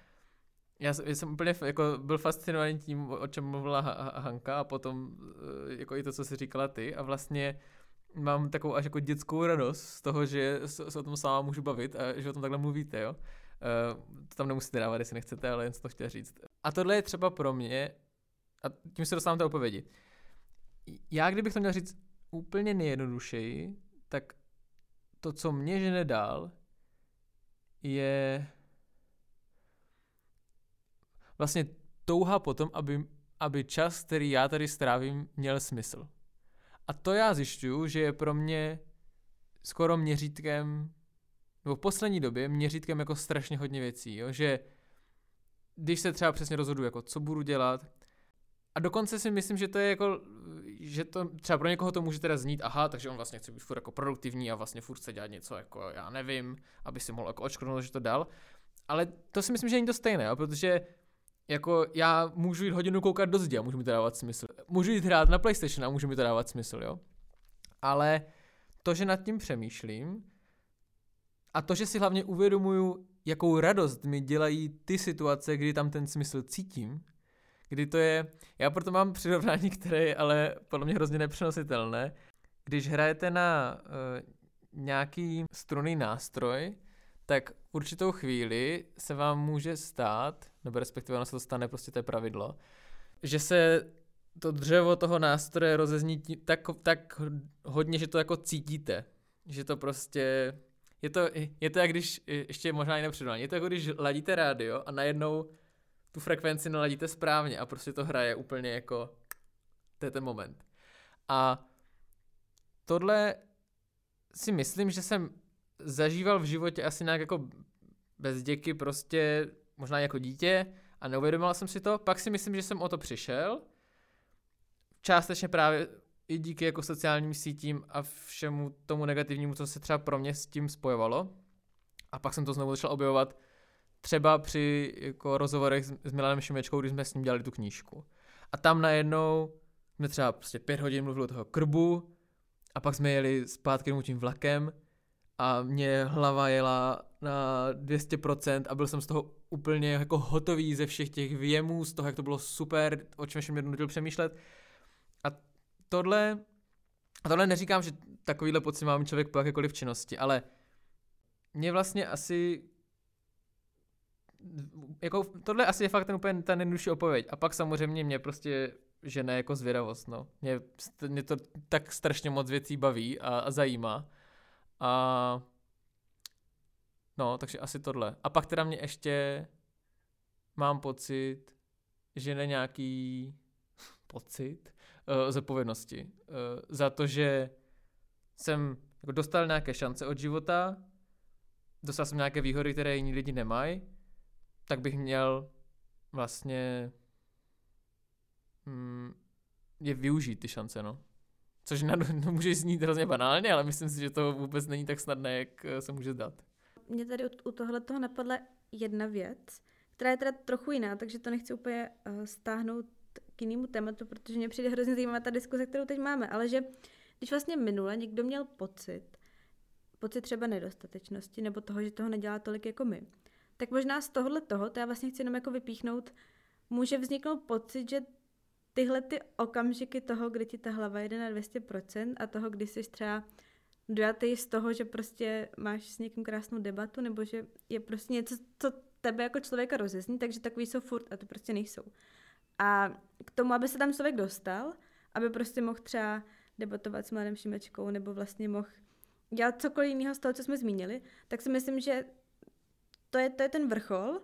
já jsem úplně jako byl fascinovaný tím, o čem mluvila Hanka a potom eh, jako i to, co jsi říkala ty a vlastně mám takovou až jako dětskou radost z toho, že se o tom sama můžu bavit a že o tom takhle mluvíte, jo. To tam nemusíte dávat, jestli nechcete, ale jen jsem to chtěl říct. A tohle je třeba pro mě, a tím se dostávám té odpovědi. Já, kdybych to měl říct úplně nejjednodušeji, tak to, co mě žene dál, je vlastně touha potom, aby, aby čas, který já tady strávím, měl smysl. A to já zjišťuju, že je pro mě skoro měřítkem, nebo v poslední době měřítkem jako strašně hodně věcí, jo? že když se třeba přesně rozhodu, jako co budu dělat, a dokonce si myslím, že to je jako, že to třeba pro někoho to může teda znít, aha, takže on vlastně chce být furt jako produktivní a vlastně furt chce dělat něco jako, já nevím, aby si mohl jako očkrnout, že to dal. Ale to si myslím, že není to stejné, protože jako já můžu jít hodinu koukat do zdi a můžu mi to dávat smysl. Můžu jít hrát na PlayStation a můžu mi to dávat smysl, jo. Ale to, že nad tím přemýšlím a to, že si hlavně uvědomuju, jakou radost mi dělají ty situace, kdy tam ten smysl cítím, kdy to je, já proto mám přirovnání, které je ale podle mě hrozně nepřenositelné. Když hrajete na uh, nějaký strunný nástroj, tak určitou chvíli se vám může stát, nebo respektive ono se to stane, prostě to je pravidlo, že se to dřevo toho nástroje rozezní tak, tak hodně, že to jako cítíte. Že to prostě, je to, je to jak když, ještě možná jiné přirovnání, je to jako když ladíte rádio a najednou tu frekvenci naladíte správně a prostě to hraje úplně jako, to je ten moment. A tohle si myslím, že jsem zažíval v životě asi nějak jako bez děky prostě možná jako dítě a neuvědomil jsem si to. Pak si myslím, že jsem o to přišel. Částečně právě i díky jako sociálním sítím a všemu tomu negativnímu, co se třeba pro mě s tím spojovalo. A pak jsem to znovu začal objevovat třeba při jako rozhovorech s, s Milanem Šimečkou, když jsme s ním dělali tu knížku. A tam najednou jsme třeba prostě pět hodin mluvili o toho krbu a pak jsme jeli zpátky domů tím vlakem a mě hlava jela na 200% a byl jsem z toho úplně jako hotový ze všech těch věmů, z toho, jak to bylo super, o čem jsem mě přemýšlet. A tohle, a tohle neříkám, že takovýhle pocit má člověk po jakékoliv činnosti, ale mě vlastně asi jako tohle asi je fakt ten úplně ta nejjednodušší odpověď. A pak samozřejmě mě prostě žene jako zvědavost, no. Mě, mě to tak strašně moc věcí baví a, a zajímá. A no, takže asi tohle. A pak teda mě ještě mám pocit, že ne nějaký pocit uh, zodpovědnosti. Uh, za to, že jsem jako dostal nějaké šance od života, dostal jsem nějaké výhody, které jiní lidi nemají, tak bych měl vlastně mm, je využít ty šance, no. Což na, no, může znít hrozně banálně, ale myslím si, že to vůbec není tak snadné, jak eh, se může zdát. Mě tady u, u tohle toho napadla jedna věc, která je teda trochu jiná, takže to nechci úplně uh, stáhnout k jinému tématu, protože mě přijde hrozně zajímavá ta diskuze, kterou teď máme, ale že když vlastně minule někdo měl pocit, pocit třeba nedostatečnosti nebo toho, že toho nedělá tolik jako my, tak možná z tohohle toho, to já vlastně chci jenom jako vypíchnout, může vzniknout pocit, že tyhle ty okamžiky toho, kdy ti ta hlava jede na 200% a toho, kdy jsi třeba dojatý z toho, že prostě máš s někým krásnou debatu, nebo že je prostě něco, co tebe jako člověka rozezní, takže takový jsou furt a to prostě nejsou. A k tomu, aby se tam člověk dostal, aby prostě mohl třeba debatovat s Mladem Šimečkou nebo vlastně mohl dělat cokoliv jiného z toho, co jsme zmínili, tak si myslím, že to je, to je ten vrchol,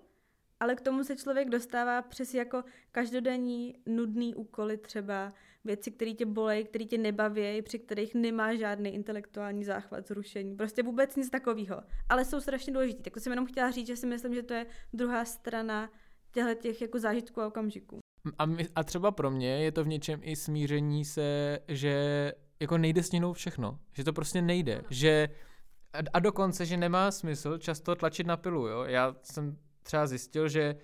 ale k tomu se člověk dostává přes jako každodenní nudný úkoly třeba, věci, které tě bolejí, které tě nebaví, při kterých nemá žádný intelektuální záchvat, zrušení, prostě vůbec nic takového. Ale jsou strašně důležitý. Tak to jsem jenom chtěla říct, že si myslím, že to je druhá strana těchto těch jako zážitků a okamžiků. A, my, a třeba pro mě je to v něčem i smíření se, že jako nejde sněnou všechno. Že to prostě nejde. Že a, dokonce, že nemá smysl často tlačit na pilu, jo. Já jsem třeba zjistil, že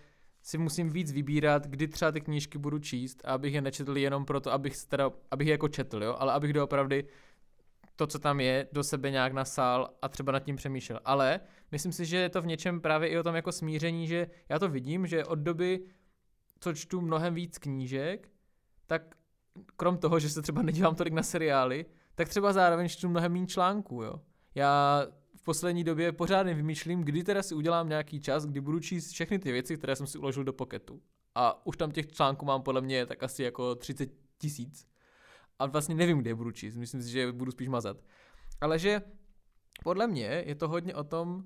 si musím víc vybírat, kdy třeba ty knížky budu číst abych je nečetl jenom proto, abych, teda, abych je jako četl, jo, ale abych doopravdy to, co tam je, do sebe nějak nasál a třeba nad tím přemýšlel. Ale myslím si, že je to v něčem právě i o tom jako smíření, že já to vidím, že od doby, co čtu mnohem víc knížek, tak krom toho, že se třeba nedívám tolik na seriály, tak třeba zároveň čtu mnohem méně článků, jo. Já v poslední době pořád vymýšlím, kdy teda si udělám nějaký čas, kdy budu číst všechny ty věci, které jsem si uložil do poketu. A už tam těch článků mám podle mě tak asi jako 30 tisíc. A vlastně nevím, kde je budu číst. Myslím si, že budu spíš mazat. Ale že podle mě je to hodně o tom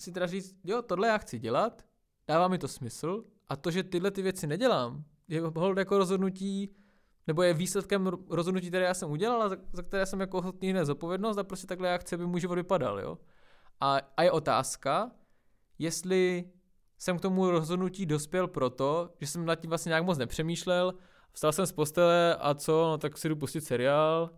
si teda říct, jo, tohle já chci dělat, dává mi to smysl a to, že tyhle ty věci nedělám, je jako rozhodnutí, nebo je výsledkem rozhodnutí, které já jsem udělal za, za které jsem jako ochotný hned zodpovědnost a prostě takhle já chci, aby můj život vypadal, jo. A, a je otázka, jestli jsem k tomu rozhodnutí dospěl proto, že jsem nad tím vlastně nějak moc nepřemýšlel, vstal jsem z postele a co, no tak si jdu pustit seriál,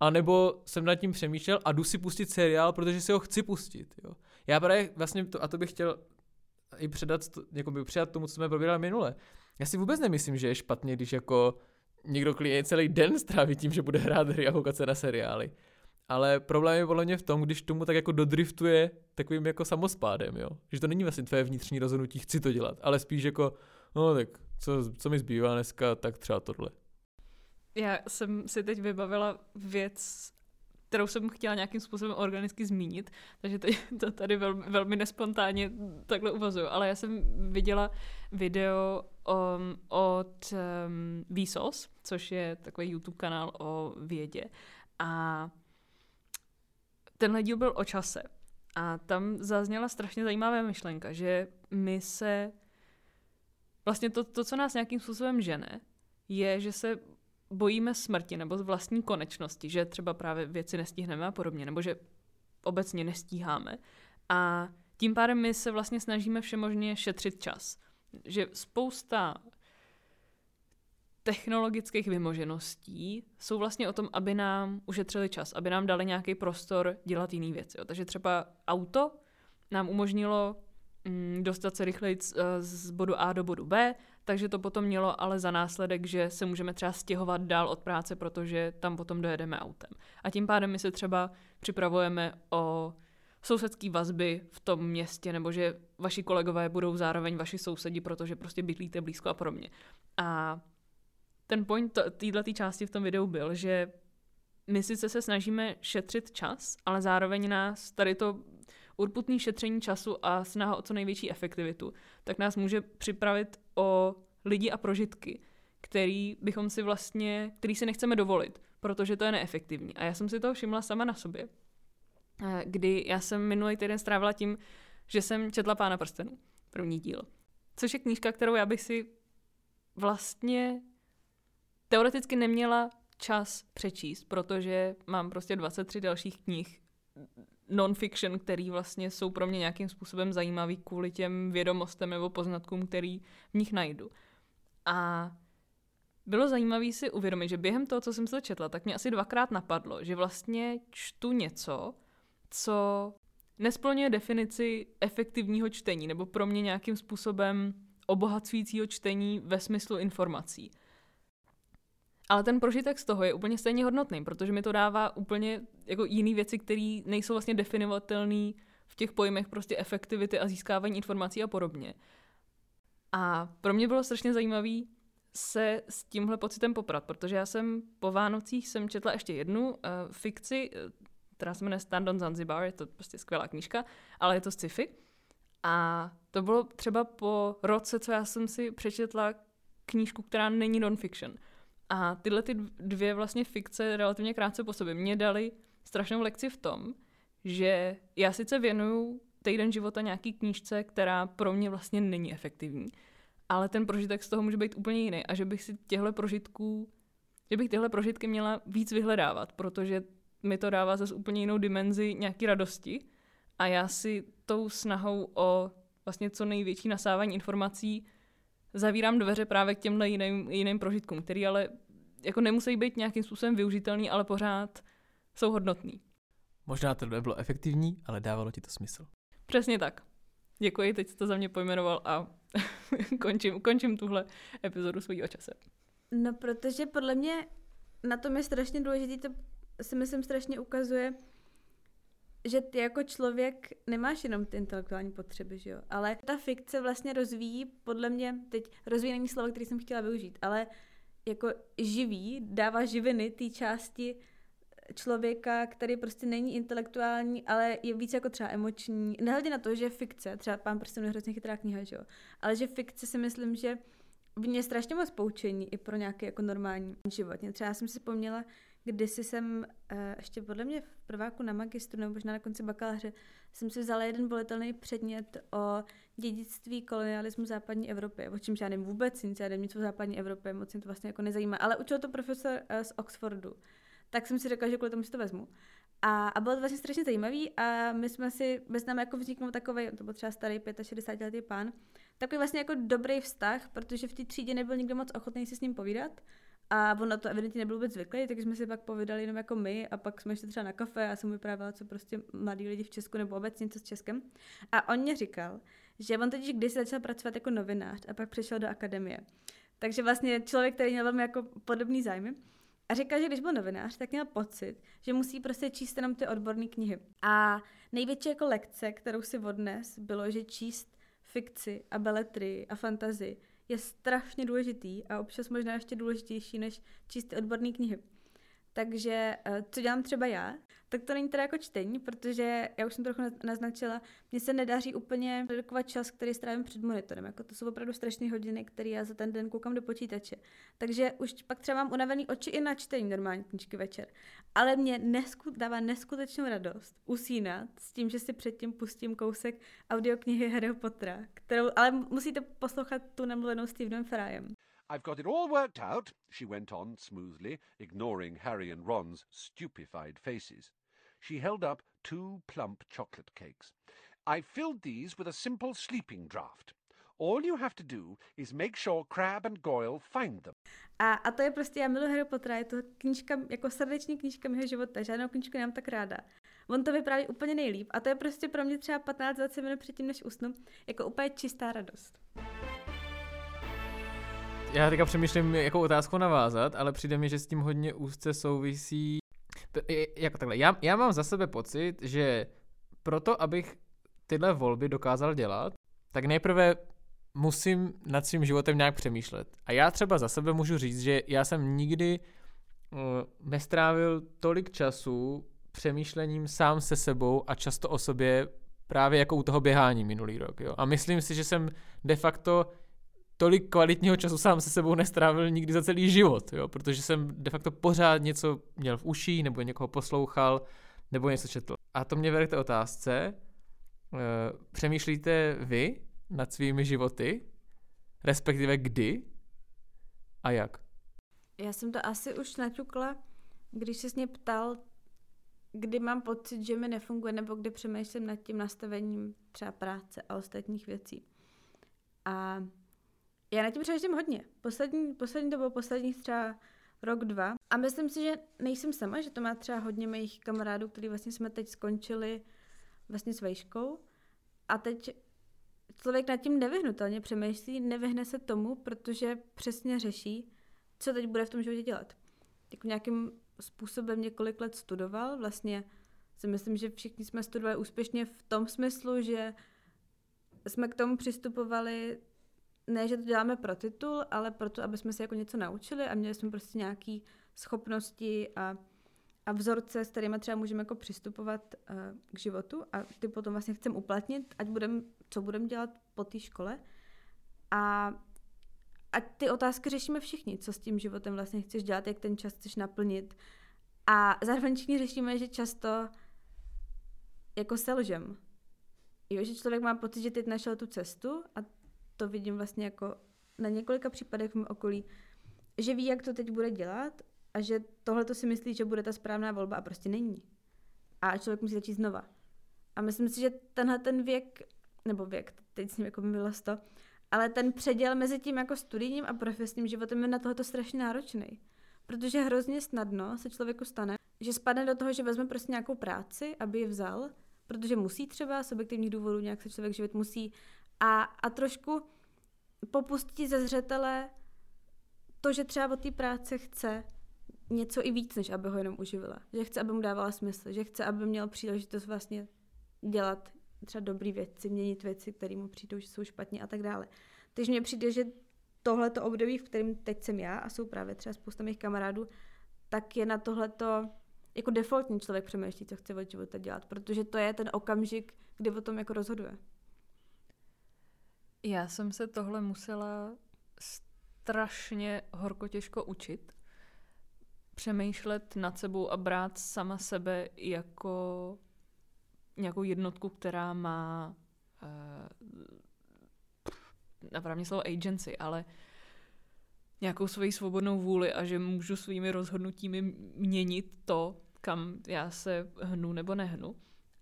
a nebo jsem nad tím přemýšlel a jdu si pustit seriál, protože si ho chci pustit, jo. Já právě vlastně, to, a to bych chtěl i předat, jako by předat tomu, co jsme probírali minule. Já si vůbec nemyslím, že je špatně, když jako někdo klidně celý den stráví tím, že bude hrát hry a koukat se na seriály. Ale problém je podle mě v tom, když tomu tak jako dodriftuje takovým jako samospádem, jo. Že to není vlastně tvoje vnitřní rozhodnutí, chci to dělat, ale spíš jako, no tak co, co mi zbývá dneska, tak třeba tohle. Já jsem si teď vybavila věc, kterou jsem chtěla nějakým způsobem organicky zmínit, takže teď to tady velmi, velmi nespontánně takhle uvazuju, ale já jsem viděla video um, od um, Vsauce, což je takový YouTube kanál o vědě. A tenhle díl byl o čase. A tam zazněla strašně zajímavá myšlenka, že my se vlastně to, to, co nás nějakým způsobem žene, je, že se bojíme smrti nebo z vlastní konečnosti, že třeba právě věci nestihneme a podobně, nebo že obecně nestíháme. A tím pádem my se vlastně snažíme všemožně šetřit čas. Že spousta technologických vymožeností jsou vlastně o tom, aby nám ušetřili čas, aby nám dali nějaký prostor dělat jiné věci. Jo. Takže třeba auto nám umožnilo mm, dostat se rychleji z, z bodu A do bodu B, takže to potom mělo ale za následek, že se můžeme třeba stěhovat dál od práce, protože tam potom dojedeme autem. A tím pádem my se třeba připravujeme o sousedské vazby v tom městě, nebo že vaši kolegové budou zároveň vaši sousedi, protože prostě bydlíte blízko a podobně. A ten point této části v tom videu byl, že my sice se snažíme šetřit čas, ale zároveň nás tady to urputný šetření času a snaha o co největší efektivitu, tak nás může připravit o lidi a prožitky, který bychom si vlastně, který si nechceme dovolit, protože to je neefektivní. A já jsem si toho všimla sama na sobě, eh, kdy já jsem minulý týden strávila tím, že jsem četla Pána prstenů, první díl. Což je knížka, kterou já bych si vlastně teoreticky neměla čas přečíst, protože mám prostě 23 dalších knih non-fiction, který vlastně jsou pro mě nějakým způsobem zajímavý kvůli těm vědomostem nebo poznatkům, který v nich najdu. A bylo zajímavé si uvědomit, že během toho, co jsem se četla, tak mě asi dvakrát napadlo, že vlastně čtu něco, co nesplňuje definici efektivního čtení, nebo pro mě nějakým způsobem obohacujícího čtení ve smyslu informací. Ale ten prožitek z toho je úplně stejně hodnotný, protože mi to dává úplně jako jiný věci, které nejsou vlastně definovatelné v těch pojmech prostě efektivity a získávání informací a podobně. A pro mě bylo strašně zajímavé se s tímhle pocitem poprat, protože já jsem po Vánocích jsem četla ještě jednu uh, fikci, eh, která se jmenuje Stand on Zanzibar, je to prostě skvělá knížka, ale je to sci-fi. A to bylo třeba po roce, co já jsem si přečetla knížku, která není non-fiction. A tyhle ty dvě vlastně fikce relativně krátce po sobě mě dali strašnou lekci v tom, že já sice věnuju týden života nějaký knížce, která pro mě vlastně není efektivní, ale ten prožitek z toho může být úplně jiný a že bych si těchto prožitků, že bych tyhle prožitky měla víc vyhledávat, protože mi to dává zase úplně jinou dimenzi nějaký radosti. A já si tou snahou o vlastně co největší nasávání informací zavírám dveře právě k těmhle jiným, jiným prožitkům, který ale jako nemusí být nějakým způsobem využitelný, ale pořád jsou hodnotný. Možná to nebylo efektivní, ale dávalo ti to smysl. Přesně tak. Děkuji, teď jsi to za mě pojmenoval a končím, končím tuhle epizodu svojí čase. No, protože podle mě na tom je strašně důležitý, to si myslím strašně ukazuje, že ty jako člověk nemáš jenom ty intelektuální potřeby, že jo? Ale ta fikce vlastně rozvíjí, podle mě, teď rozvíjí není slovo, který jsem chtěla využít, ale jako živý, dává živiny té části člověka, který prostě není intelektuální, ale je víc jako třeba emoční. Nehledě na to, že fikce, třeba pán prostě je hrozně chytrá kniha, že jo? Ale že fikce si myslím, že v mě strašně moc poučení i pro nějaký jako normální život. Třeba jsem si vzpomněla, kdysi jsem uh, ještě podle mě v prváku na magistru nebo možná na konci bakaláře jsem si vzala jeden volitelný předmět o dědictví kolonialismu západní Evropy, o čem já nevím vůbec nic, já nevím nic o západní Evropě, moc mě to vlastně jako nezajímá, ale učil to profesor uh, z Oxfordu. Tak jsem si řekla, že kvůli tomu si to vezmu. A, a bylo to vlastně strašně zajímavý a my jsme si, bez nám jako vzniknul takový, to byl třeba starý 65 letý pán, takový vlastně jako dobrý vztah, protože v té třídě nebyl nikdo moc ochotný si s ním povídat. A on na to evidentně nebyl vůbec zvyklý, takže jsme si pak povídali jenom jako my a pak jsme šli třeba na kafe a já jsem vyprávěla, co prostě mladí lidi v Česku nebo obecně něco s Českem. A on mě říkal, že on totiž kdysi začal pracovat jako novinář a pak přešel do akademie. Takže vlastně člověk, který měl velmi jako podobný zájmy. A říkal, že když byl novinář, tak měl pocit, že musí prostě číst jenom ty odborné knihy. A největší jako lekce, kterou si odnes, bylo, že číst fikci a beletry a fantazii je strašně důležitý a občas možná ještě důležitější než číst odborné knihy. Takže eh, co dělám třeba já, tak to není teda jako čtení, protože já už jsem trochu naznačila, mně se nedaří úplně redukovat čas, který strávím před monitorem. Jako to jsou opravdu strašné hodiny, které já za ten den koukám do počítače. Takže už pak třeba mám unavený oči i na čtení normální knížky večer. Ale mě nesku, dává neskutečnou radost usínat s tím, že si předtím pustím kousek audioknihy Harryho Pottera, kterou, ale musíte poslouchat tu namluvenou Stevenem Fryem. I've got it all worked out, she went on smoothly, ignoring Harry and Ron's stupefied faces. She held up two plump chocolate cakes. I filled these with a simple sleeping draught. All you have to do is make sure Crab and Goyle find them. A, a to je prostě, já miluji Harry Pottera, je to knížka, jako srdeční knížka mého života, žádnou knížku nemám tak ráda. On to vypráví úplně nejlíp a to je prostě pro mě třeba 15-20 minut předtím, než usnu, jako úplně čistá radost já teďka přemýšlím, jakou otázku navázat, ale přijde mi, že s tím hodně úzce souvisí. Jako takhle, já, já mám za sebe pocit, že proto, abych tyhle volby dokázal dělat, tak nejprve musím nad svým životem nějak přemýšlet. A já třeba za sebe můžu říct, že já jsem nikdy uh, nestrávil tolik času přemýšlením sám se sebou a často o sobě právě jako u toho běhání minulý rok. Jo? A myslím si, že jsem de facto tolik kvalitního času sám se sebou nestrávil nikdy za celý život, jo, protože jsem de facto pořád něco měl v uší, nebo někoho poslouchal, nebo něco četl. A to mě vede k té otázce, e, přemýšlíte vy nad svými životy, respektive kdy a jak? Já jsem to asi už naťukla, když se mě ptal, kdy mám pocit, že mi nefunguje, nebo kdy přemýšlím nad tím nastavením třeba práce a ostatních věcí. A já na tím přemýšlím hodně. Poslední, poslední dobou, posledních třeba rok, dva. A myslím si, že nejsem sama, že to má třeba hodně mých kamarádů, který vlastně jsme teď skončili vlastně s vejškou. A teď člověk nad tím nevyhnutelně přemýšlí, nevyhne se tomu, protože přesně řeší, co teď bude v tom životě dělat. Jako nějakým způsobem několik let studoval, vlastně si myslím, že všichni jsme studovali úspěšně v tom smyslu, že jsme k tomu přistupovali ne, že to děláme pro titul, ale proto, aby jsme se jako něco naučili a měli jsme prostě nějaké schopnosti a, a vzorce, s kterými třeba můžeme jako přistupovat uh, k životu a ty potom vlastně chcem uplatnit, ať budem, co budeme dělat po té škole. A, a ty otázky řešíme všichni, co s tím životem vlastně chceš dělat, jak ten čas chceš naplnit. A zároveň všichni řešíme, že často jako selžem. Jo, že člověk má pocit, že teď našel tu cestu a to vidím vlastně jako na několika případech v mém okolí, že ví, jak to teď bude dělat a že tohle to si myslí, že bude ta správná volba a prostě není. A člověk musí začít znova. A myslím si, že tenhle ten věk, nebo věk, teď s ním jako bylo to, ale ten předěl mezi tím jako studijním a profesním životem je na tohoto strašně náročný. Protože hrozně snadno se člověku stane, že spadne do toho, že vezme prostě nějakou práci, aby ji vzal, protože musí třeba, z objektivních důvodů nějak se člověk živit musí a, a trošku popustí ze zřetele to, že třeba od té práce chce něco i víc, než aby ho jenom uživila. Že chce, aby mu dávala smysl, že chce, aby měl příležitost vlastně dělat třeba dobré věci, měnit věci, které mu přijdou, že jsou špatně a tak dále. Takže mně přijde, že tohleto období, v kterém teď jsem já a jsou právě třeba spousta mých kamarádů, tak je na tohleto jako defaultní člověk přemýšlí, co chce od života dělat, protože to je ten okamžik, kdy o tom jako rozhoduje. Já jsem se tohle musela strašně horko těžko učit. Přemýšlet nad sebou a brát sama sebe jako nějakou jednotku, která má uh, napravně slovo agency, ale nějakou svoji svobodnou vůli a že můžu svými rozhodnutími měnit to, kam já se hnu nebo nehnu.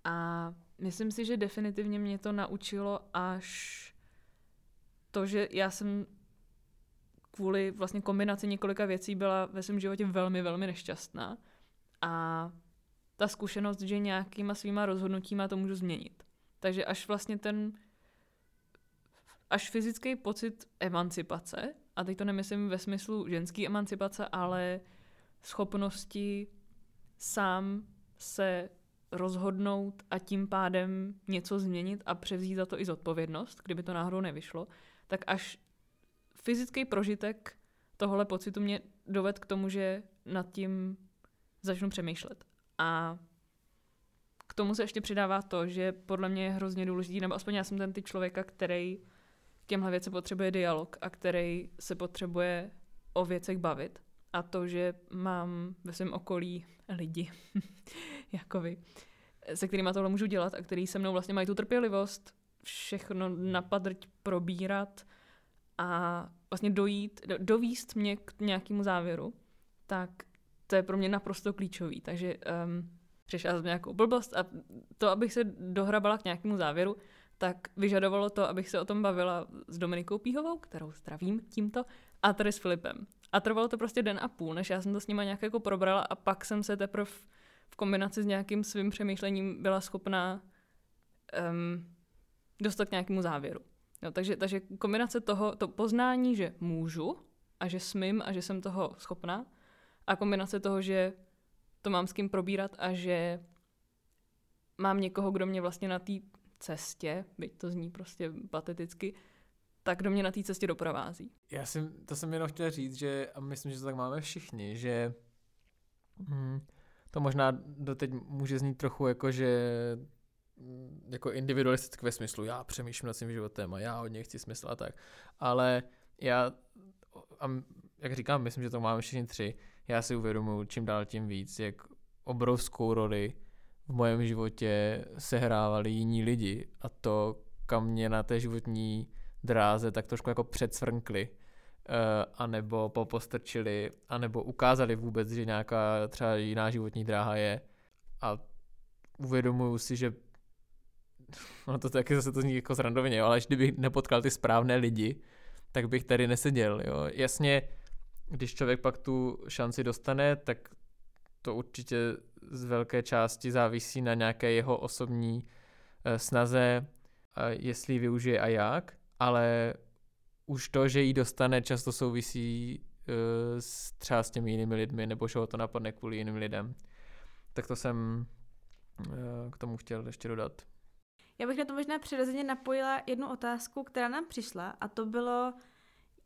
A myslím si, že definitivně mě to naučilo až to, že já jsem kvůli vlastně kombinaci několika věcí byla ve svém životě velmi, velmi nešťastná. A ta zkušenost, že nějakýma svýma rozhodnutíma to můžu změnit. Takže až vlastně ten až fyzický pocit emancipace, a teď to nemyslím ve smyslu ženský emancipace, ale schopnosti sám se rozhodnout a tím pádem něco změnit a převzít za to i zodpovědnost, kdyby to náhodou nevyšlo, tak až fyzický prožitek tohle pocitu mě doved k tomu, že nad tím začnu přemýšlet. A k tomu se ještě přidává to, že podle mě je hrozně důležitý, nebo aspoň já jsem ten typ člověka, který k těmhle věcem potřebuje dialog a který se potřebuje o věcech bavit. A to, že mám ve svém okolí lidi, jako vy, se kterými tohle můžu dělat a který se mnou vlastně mají tu trpělivost všechno napadrť probírat a vlastně dojít, dovíst mě k nějakému závěru, tak to je pro mě naprosto klíčový. Takže um, přišla jsem nějakou blbost a to, abych se dohrabala k nějakému závěru, tak vyžadovalo to, abych se o tom bavila s Dominikou Píhovou, kterou zdravím tímto, a tady s Filipem. A trvalo to prostě den a půl, než já jsem to s nima nějak jako probrala a pak jsem se teprve v kombinaci s nějakým svým přemýšlením byla schopná um, dostat k nějakému závěru. Jo, takže, takže kombinace toho, to poznání, že můžu a že smím a že jsem toho schopná a kombinace toho, že to mám s kým probírat a že mám někoho, kdo mě vlastně na té cestě, byť to zní prostě pateticky, tak kdo mě na té cestě doprovází. Já jsem, to jsem jenom chtěl říct, že a myslím, že to tak máme všichni, že hm, to možná doteď může znít trochu jako, že jako individualisticky ve smyslu, já přemýšlím nad svým životem a já od něj chci smysl a tak. Ale já, a jak říkám, myslím, že to máme všichni tři, já si uvědomuji čím dál tím víc, jak obrovskou roli v mém životě sehrávali jiní lidi a to, kam mě na té životní dráze tak trošku jako předsvrnkli, uh, anebo popostrčili, anebo ukázali vůbec, že nějaká třeba jiná životní dráha je a uvědomuju si, že no to taky zase to zní jako zrandovně, ale až kdybych nepotkal ty správné lidi, tak bych tady neseděl. Jo. Jasně, když člověk pak tu šanci dostane, tak to určitě z velké části závisí na nějaké jeho osobní uh, snaze, jestli ji využije a jak, ale už to, že jí dostane, často souvisí uh, s, třeba s těmi jinými lidmi, nebo že ho to napadne kvůli jiným lidem. Tak to jsem uh, k tomu chtěl ještě dodat. Já bych na to možná přirozeně napojila jednu otázku, která nám přišla a to bylo,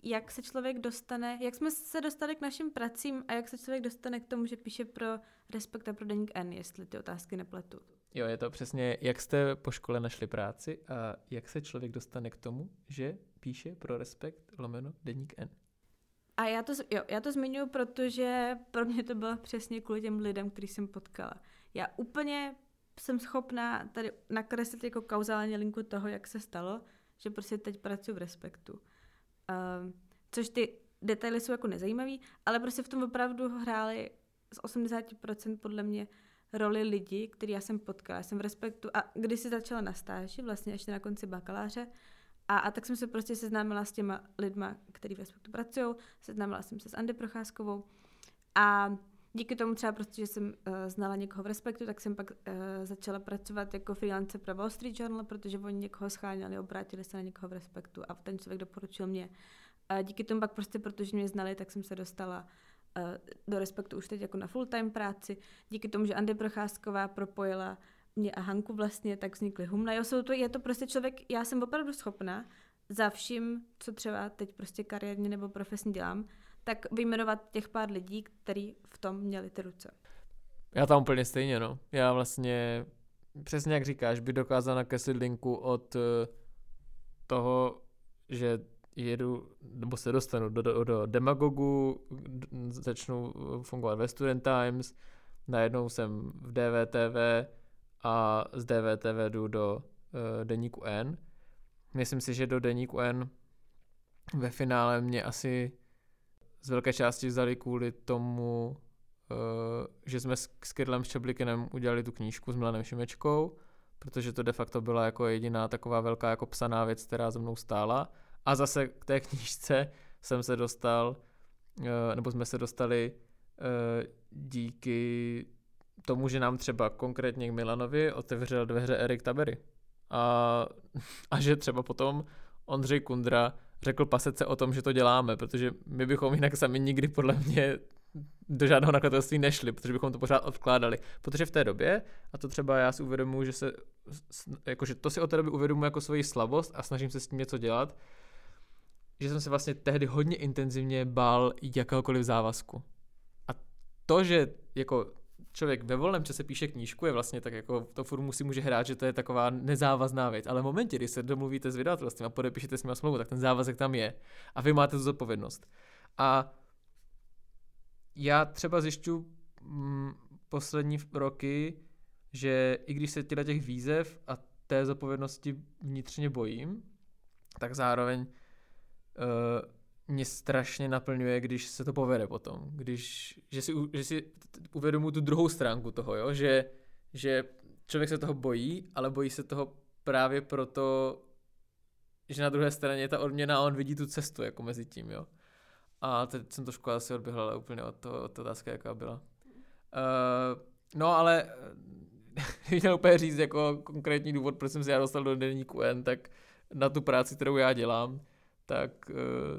jak se člověk dostane, jak jsme se dostali k našim pracím a jak se člověk dostane k tomu, že píše pro Respekt a pro Deník N, jestli ty otázky nepletu. Jo, je to přesně, jak jste po škole našli práci a jak se člověk dostane k tomu, že píše pro Respekt lomeno Deník N. A já to, jo, já to zmiňuji, protože pro mě to bylo přesně kvůli těm lidem, který jsem potkala. Já úplně jsem schopná tady nakreslit jako kauzálně linku toho, jak se stalo, že prostě teď pracuji v Respektu. Um, což ty detaily jsou jako nezajímavý, ale prostě v tom opravdu hráli z 80% podle mě roli lidi, který já jsem potkala. Já jsem v Respektu a když si začala na stáži, vlastně ještě na konci bakaláře, a, a tak jsem se prostě seznámila s těma lidma, kteří v Respektu pracují, seznámila jsem se s Andy Procházkovou a díky tomu třeba prostě, že jsem uh, znala někoho v Respektu, tak jsem pak uh, začala pracovat jako freelance pro Wall Street Journal, protože oni někoho scháněli, obrátili se na někoho v Respektu a ten člověk doporučil mě. A díky tomu pak prostě, protože mě znali, tak jsem se dostala uh, do Respektu už teď jako na full-time práci. Díky tomu, že Andy Procházková propojila mě a Hanku vlastně, tak vznikly Humna. Jo, jsou to, je to prostě člověk, já jsem opravdu schopná za vším, co třeba teď prostě kariérně nebo profesně dělám, tak vyjmenovat těch pár lidí, který v tom měli ty ruce. Já tam úplně stejně, no. Já vlastně, přesně jak říkáš, by dokázal nakreslit linku od eh, toho, že jedu, nebo se dostanu do, do, do demagogu, začnu eh, fungovat ve Student Times, najednou jsem v DVTV a z DVTV jdu do uh, Deníku N. Myslím si, že do Deníku N ve finále mě asi z velké části vzali kvůli tomu, uh, že jsme s, Kirlem Ščeblikinem udělali tu knížku s Milanem Šimečkou, protože to de facto byla jako jediná taková velká jako psaná věc, která za mnou stála. A zase k té knížce jsem se dostal, uh, nebo jsme se dostali uh, díky tomu, že nám třeba konkrétně k Milanovi otevřel dveře Erik Tabery. A, a že třeba potom Ondřej Kundra řekl pasece o tom, že to děláme, protože my bychom jinak sami nikdy podle mě do žádného nakladatelství nešli, protože bychom to pořád odkládali. Protože v té době, a to třeba já si uvědomuji, že se, jakože to si od té doby uvědomuji jako svoji slabost a snažím se s tím něco dělat, že jsem se vlastně tehdy hodně intenzivně bál jakéhokoliv závazku. A to, že jako člověk ve volném čase píše knížku, je vlastně tak jako to furt si může hrát, že to je taková nezávazná věc. Ale v momentě, kdy se domluvíte s vydavatelstvím a podepíšete s nimi smlouvu, tak ten závazek tam je. A vy máte tu zodpovědnost. A já třeba zjišťu mm, poslední roky, že i když se těle těch výzev a té zodpovědnosti vnitřně bojím, tak zároveň uh, mě strašně naplňuje, když se to povede potom. Když, že si, že si uvědomuji tu druhou stránku toho, jo? Že, že člověk se toho bojí, ale bojí se toho právě proto, že na druhé straně je ta odměna a on vidí tu cestu jako mezi tím, jo. A teď jsem trošku asi odběhl, ale úplně od toho, od toho otázka, jaká byla. Uh, no ale měl úplně říct jako konkrétní důvod, proč jsem se já dostal do denníku N, tak na tu práci, kterou já dělám, tak uh,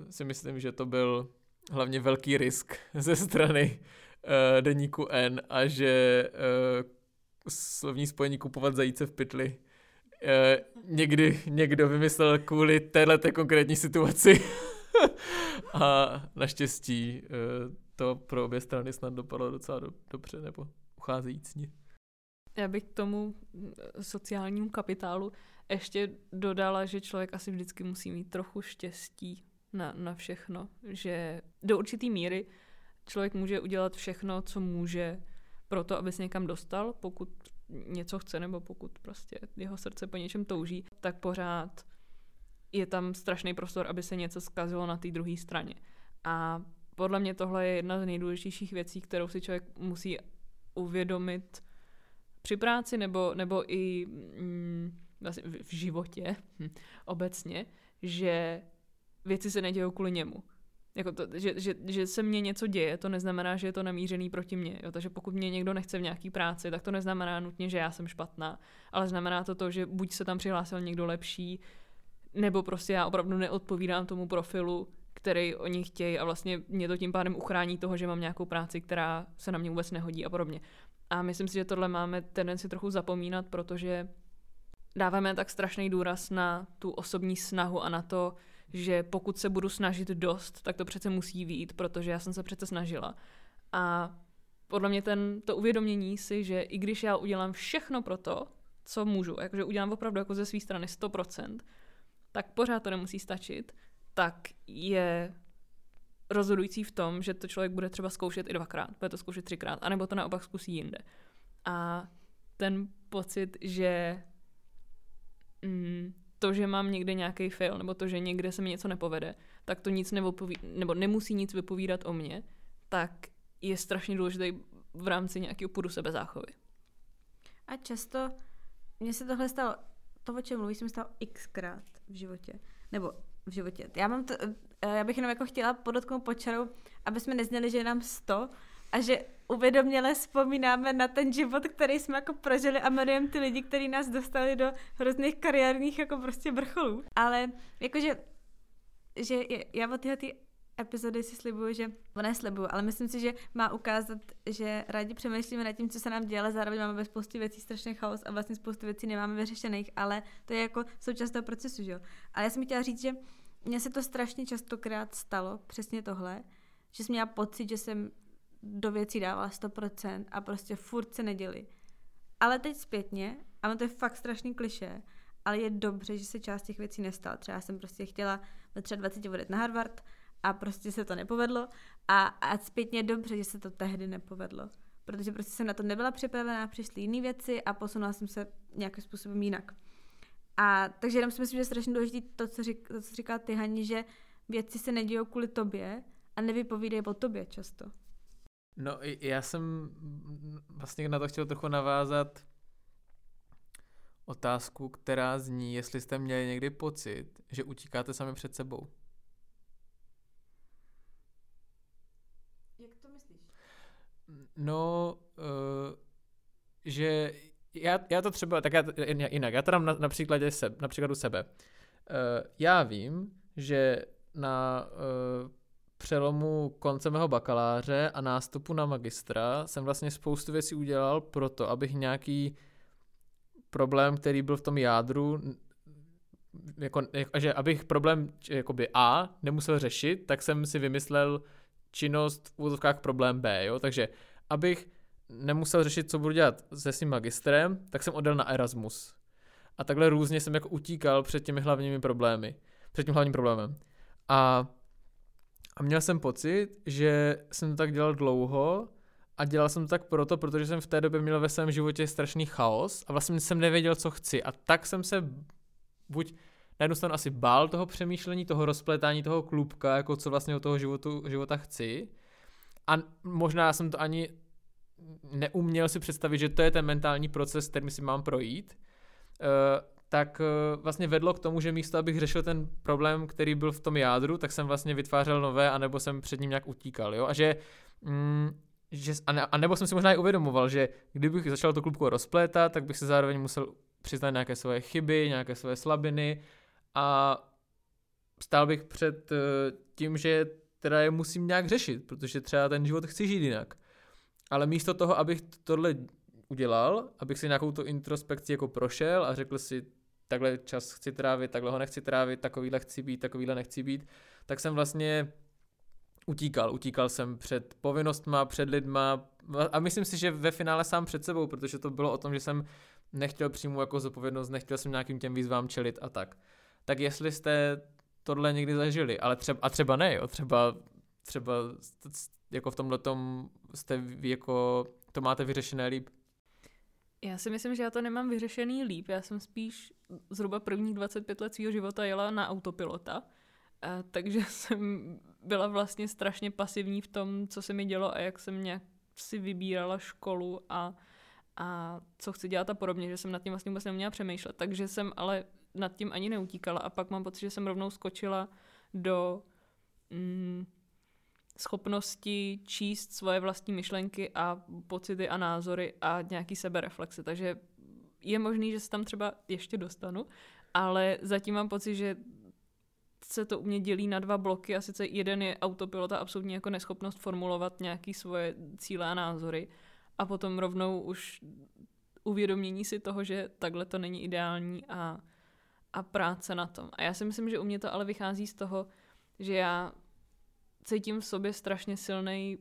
si myslím, že to byl hlavně velký risk ze strany uh, deníku N a že uh, slovní spojení kupovat zajíce v pytli uh, někdy někdo vymyslel kvůli této konkrétní situaci. a naštěstí uh, to pro obě strany snad dopadlo docela do, dobře, nebo ucházejícně. Já bych k tomu sociálnímu kapitálu ještě dodala, že člověk asi vždycky musí mít trochu štěstí na, na všechno, že do určitý míry člověk může udělat všechno, co může pro to, aby se někam dostal, pokud něco chce nebo pokud prostě jeho srdce po něčem touží, tak pořád je tam strašný prostor, aby se něco zkazilo na té druhé straně. A podle mě tohle je jedna z nejdůležitějších věcí, kterou si člověk musí uvědomit při práci nebo, nebo i mm, vlastně v, životě hm, obecně, že věci se nedějou kvůli němu. Jako to, že, že, že se mně něco děje, to neznamená, že je to namířený proti mně. Jo? Takže pokud mě někdo nechce v nějaký práci, tak to neznamená nutně, že já jsem špatná, ale znamená to to, že buď se tam přihlásil někdo lepší, nebo prostě já opravdu neodpovídám tomu profilu, který oni chtějí a vlastně mě to tím pádem uchrání toho, že mám nějakou práci, která se na mě vůbec nehodí a podobně. A myslím si, že tohle máme tendenci trochu zapomínat, protože dáváme tak strašný důraz na tu osobní snahu a na to, že pokud se budu snažit dost, tak to přece musí výjít, protože já jsem se přece snažila. A podle mě ten, to uvědomění si, že i když já udělám všechno pro to, co můžu, jakože udělám opravdu jako ze své strany 100%, tak pořád to nemusí stačit, tak je rozhodující v tom, že to člověk bude třeba zkoušet i dvakrát, bude to zkoušet třikrát, anebo to naopak zkusí jinde. A ten pocit, že mm, to, že mám někde nějaký fail, nebo to, že někde se mi něco nepovede, tak to nic nevypoví, nebo nemusí nic vypovídat o mně, tak je strašně důležité v rámci nějakého půdu sebezáchovy. A často mně se tohle stalo, to, o čem mluvíš, se mi stalo xkrát v životě. Nebo v životě. Já mám to, eh, já bych jenom jako chtěla podotknout počarou, aby jsme nezněli, že je nám 100 a že uvědoměle vzpomínáme na ten život, který jsme jako prožili a jmenujeme ty lidi, kteří nás dostali do hrozných kariérních jako prostě vrcholů. Ale jakože že já od tyhle ty epizody si slibuju, že, nebo neslibuju, ale myslím si, že má ukázat, že rádi přemýšlíme nad tím, co se nám děje, ale zároveň máme ve spoustě věcí strašný chaos a vlastně spoustu věcí nemáme vyřešených, ale to je jako součást toho procesu, že jo. Ale já jsem chtěla říct, že mně se to strašně častokrát stalo, přesně tohle, že jsem měla pocit, že jsem do věcí dávala 100% a prostě furt se neděli. Ale teď zpětně, a to je fakt strašný kliše, ale je dobře, že se část těch věcí nestala. Třeba jsem prostě chtěla ve třeba 20 odjet na Harvard a prostě se to nepovedlo a, a zpětně dobře, že se to tehdy nepovedlo. Protože prostě jsem na to nebyla připravená, přišly jiné věci a posunula jsem se nějakým způsobem jinak. A takže jenom si myslím, že je strašně důležité to, co, řík, to, co říká ty Hani, že věci se nedějí kvůli tobě a nevypovídají o tobě často. No já jsem vlastně na to chtěl trochu navázat otázku, která zní, jestli jste měli někdy pocit, že utíkáte sami před sebou. Jak to myslíš? No, uh, že já, já to třeba, tak já, jinak, já to dám na, na, příkladě se, na příkladu sebe. Uh, já vím, že na uh, přelomu konce mého bakaláře a nástupu na magistra jsem vlastně spoustu věcí udělal proto, abych nějaký problém, který byl v tom jádru, jako, že abych problém jakoby A nemusel řešit, tak jsem si vymyslel činnost v úzovkách problém B, jo? takže abych nemusel řešit, co budu dělat se svým magistrem, tak jsem odjel na Erasmus. A takhle různě jsem jako utíkal před těmi hlavními problémy, před tím hlavním problémem. A, a měl jsem pocit, že jsem to tak dělal dlouho a dělal jsem to tak proto, protože jsem v té době měl ve svém životě strašný chaos a vlastně jsem nevěděl, co chci. A tak jsem se buď na jednu stranu asi bál toho přemýšlení, toho rozpletání toho klubka, jako co vlastně od toho životu, života chci. A možná jsem to ani neuměl si představit, že to je ten mentální proces, který si mám projít, uh, tak uh, vlastně vedlo k tomu, že místo, abych řešil ten problém, který byl v tom jádru, tak jsem vlastně vytvářel nové, anebo jsem před ním nějak utíkal, jo, a že mm, že, a, ne, a nebo jsem si možná i uvědomoval, že kdybych začal to klubku rozplétat, tak bych se zároveň musel přiznat nějaké svoje chyby, nějaké svoje slabiny a stál bych před uh, tím, že teda je musím nějak řešit, protože třeba ten život chci žít jinak. Ale místo toho, abych tohle udělal, abych si nějakou tu introspekci jako prošel a řekl si, takhle čas chci trávit, takhle ho nechci trávit, takovýhle chci být, takovýhle nechci být, tak jsem vlastně utíkal. Utíkal jsem před povinnostma, před lidma a myslím si, že ve finále sám před sebou, protože to bylo o tom, že jsem nechtěl přijmout jako zodpovědnost, nechtěl jsem nějakým těm výzvám čelit a tak. Tak jestli jste tohle někdy zažili, ale třeba, a třeba ne, jo, třeba, třeba jako v tomhle tom jste jako, to máte vyřešené líp? Já si myslím, že já to nemám vyřešený líp. Já jsem spíš zhruba prvních 25 let svého života jela na autopilota, a, takže jsem byla vlastně strašně pasivní v tom, co se mi dělo a jak jsem nějak si vybírala školu a, a co chci dělat a podobně, že jsem nad tím vlastně vůbec neměla přemýšlet. Takže jsem ale nad tím ani neutíkala a pak mám pocit, že jsem rovnou skočila do mm, schopnosti číst svoje vlastní myšlenky a pocity a názory a nějaký sebereflexe. Takže je možný, že se tam třeba ještě dostanu, ale zatím mám pocit, že se to u mě dělí na dva bloky a sice jeden je autopilot a absolutní jako neschopnost formulovat nějaké svoje cíle a názory a potom rovnou už uvědomění si toho, že takhle to není ideální a, a práce na tom. A já si myslím, že u mě to ale vychází z toho, že já cítím v sobě strašně silný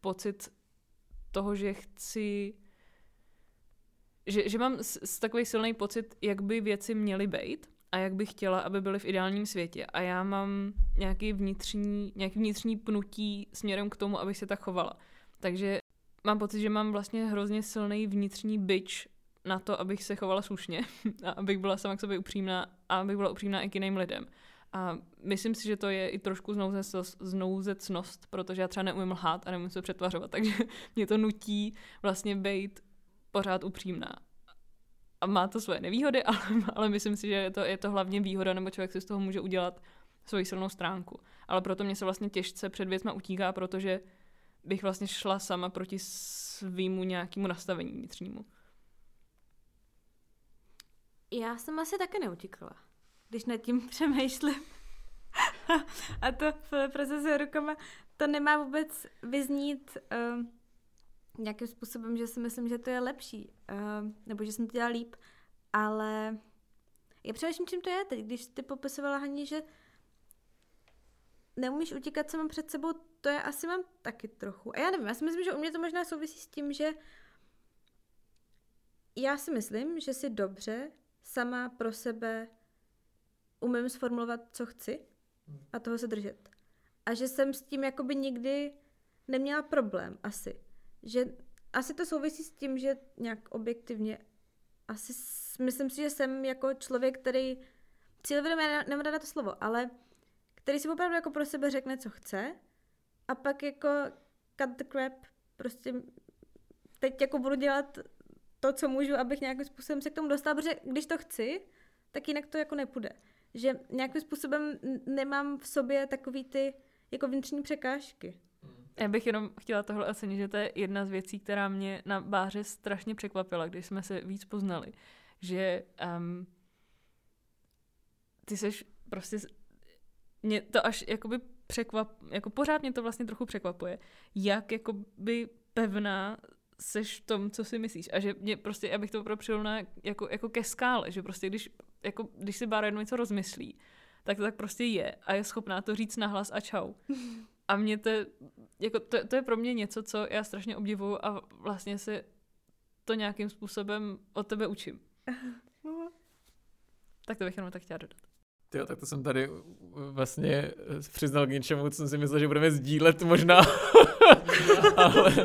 pocit toho, že chci že, že mám s, s takový silný pocit, jak by věci měly být a jak bych chtěla, aby byly v ideálním světě. A já mám nějaký vnitřní, nějaký vnitřní pnutí směrem k tomu, abych se tak chovala. Takže mám pocit, že mám vlastně hrozně silný vnitřní byč na to, abych se chovala slušně a abych byla sama k sobě upřímná a abych byla upřímná i k jiným lidem. A myslím si, že to je i trošku znouzecnost, protože já třeba neumím lhát a neumím se přetvařovat, takže mě to nutí vlastně být pořád upřímná. A má to svoje nevýhody, ale, ale myslím si, že je to, je to hlavně výhoda, nebo člověk si z toho může udělat svoji silnou stránku. Ale proto mě se vlastně těžce před věcma utíká, protože bych vlastně šla sama proti svýmu nějakému nastavení vnitřnímu. Já jsem asi také neutíkala, když nad tím přemýšlím. a to v procesu rukama to nemá vůbec vyznít uh, nějakým způsobem, že si myslím, že to je lepší, uh, nebo že jsem to dělala líp, ale já přemýšlím, čím to je teď, když ty popisovala Haní, že neumíš utíkat sama před sebou, to je asi mám taky trochu. A já nevím, já si myslím, že u mě to možná souvisí s tím, že já si myslím, že si dobře sama pro sebe umím sformulovat, co chci a toho se držet. A že jsem s tím jakoby nikdy neměla problém asi. Že asi to souvisí s tím, že nějak objektivně asi myslím si, že jsem jako člověk, který cílevědomě, nemám ráda to slovo, ale který si opravdu jako pro sebe řekne, co chce a pak jako cut the crap, prostě teď jako budu dělat to, co můžu, abych nějakým způsobem se k tomu dostala, protože když to chci, tak jinak to jako nepůjde. Že nějakým způsobem nemám v sobě takový ty jako vnitřní překážky. Já bych jenom chtěla tohle ocenit, že to je jedna z věcí, která mě na báře strašně překvapila, když jsme se víc poznali. Že um, ty seš prostě mě to až jakoby překvap, jako pořád mě to vlastně trochu překvapuje, jak jakoby pevná seš v tom, co si myslíš. A že mě prostě, abych to opravdu jako, jako ke skále, že prostě když, jako, když si Bára jednou něco rozmyslí, tak to tak prostě je a je schopná to říct nahlas a čau. A mě to, jako to, to je pro mě něco, co já strašně obdivuju a vlastně se to nějakým způsobem od tebe učím. tak to bych jenom tak chtěla dodat. Jo, tak to jsem tady vlastně přiznal k něčemu, co jsem si myslel, že budeme sdílet možná. Ale, uh,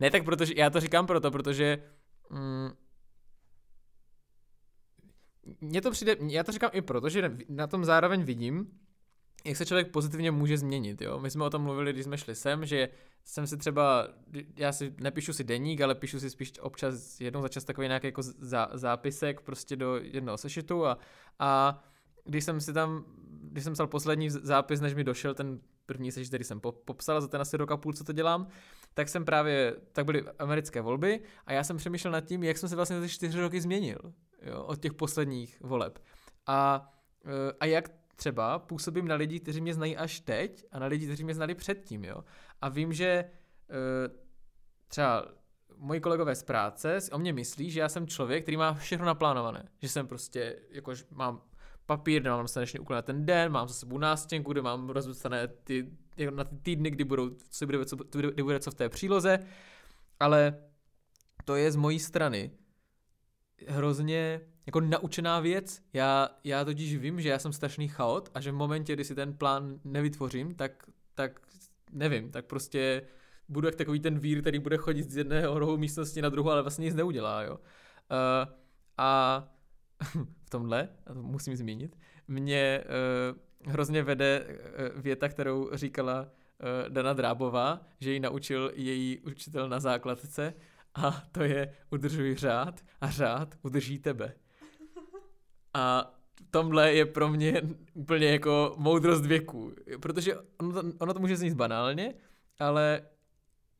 ne, tak protože, já to říkám proto, protože mm, mně to přijde, já to říkám i proto, že na tom zároveň vidím, jak se člověk pozitivně může změnit, jo. My jsme o tom mluvili, když jsme šli sem, že jsem si třeba, já si nepíšu si deník, ale píšu si spíš občas jednou za čas takový nějaký jako zá, zápisek prostě do jednoho sešitu a, a když jsem si tam, když jsem psal poslední zápis, než mi došel ten první sešit, který jsem popsal za ten asi rok a půl, co to dělám, tak jsem právě, tak byly americké volby a já jsem přemýšlel nad tím, jak jsem se vlastně za ty čtyři roky změnil jo, od těch posledních voleb. A, e, a jak třeba působím na lidi, kteří mě znají až teď a na lidi, kteří mě znali předtím, jo. A vím, že e, třeba moji kolegové z práce si o mě myslí, že já jsem člověk, který má všechno naplánované. Že jsem prostě, jakož mám papír, kde mám napsané úkoly na ten den, mám za sebou nástěnku, kde mám rozpsané ty, jako na ty týdny, kdy, budou, co bude, co, kdy bude co v té příloze, ale to je z mojí strany hrozně jako naučená věc. Já, já totiž vím, že já jsem strašný chaot a že v momentě, kdy si ten plán nevytvořím, tak, tak nevím, tak prostě budu jak takový ten vír, který bude chodit z jedné rohu místnosti na druhou, ale vlastně nic neudělá, jo. Uh, a v tomhle, a to musím zmínit, mě uh, hrozně vede uh, věta, kterou říkala uh, Dana Drábová, že ji naučil její učitel na základce a to je udržuj řád a řád udrží tebe. A tomhle je pro mě úplně jako moudrost věku, protože ono to, ono to může znít banálně, ale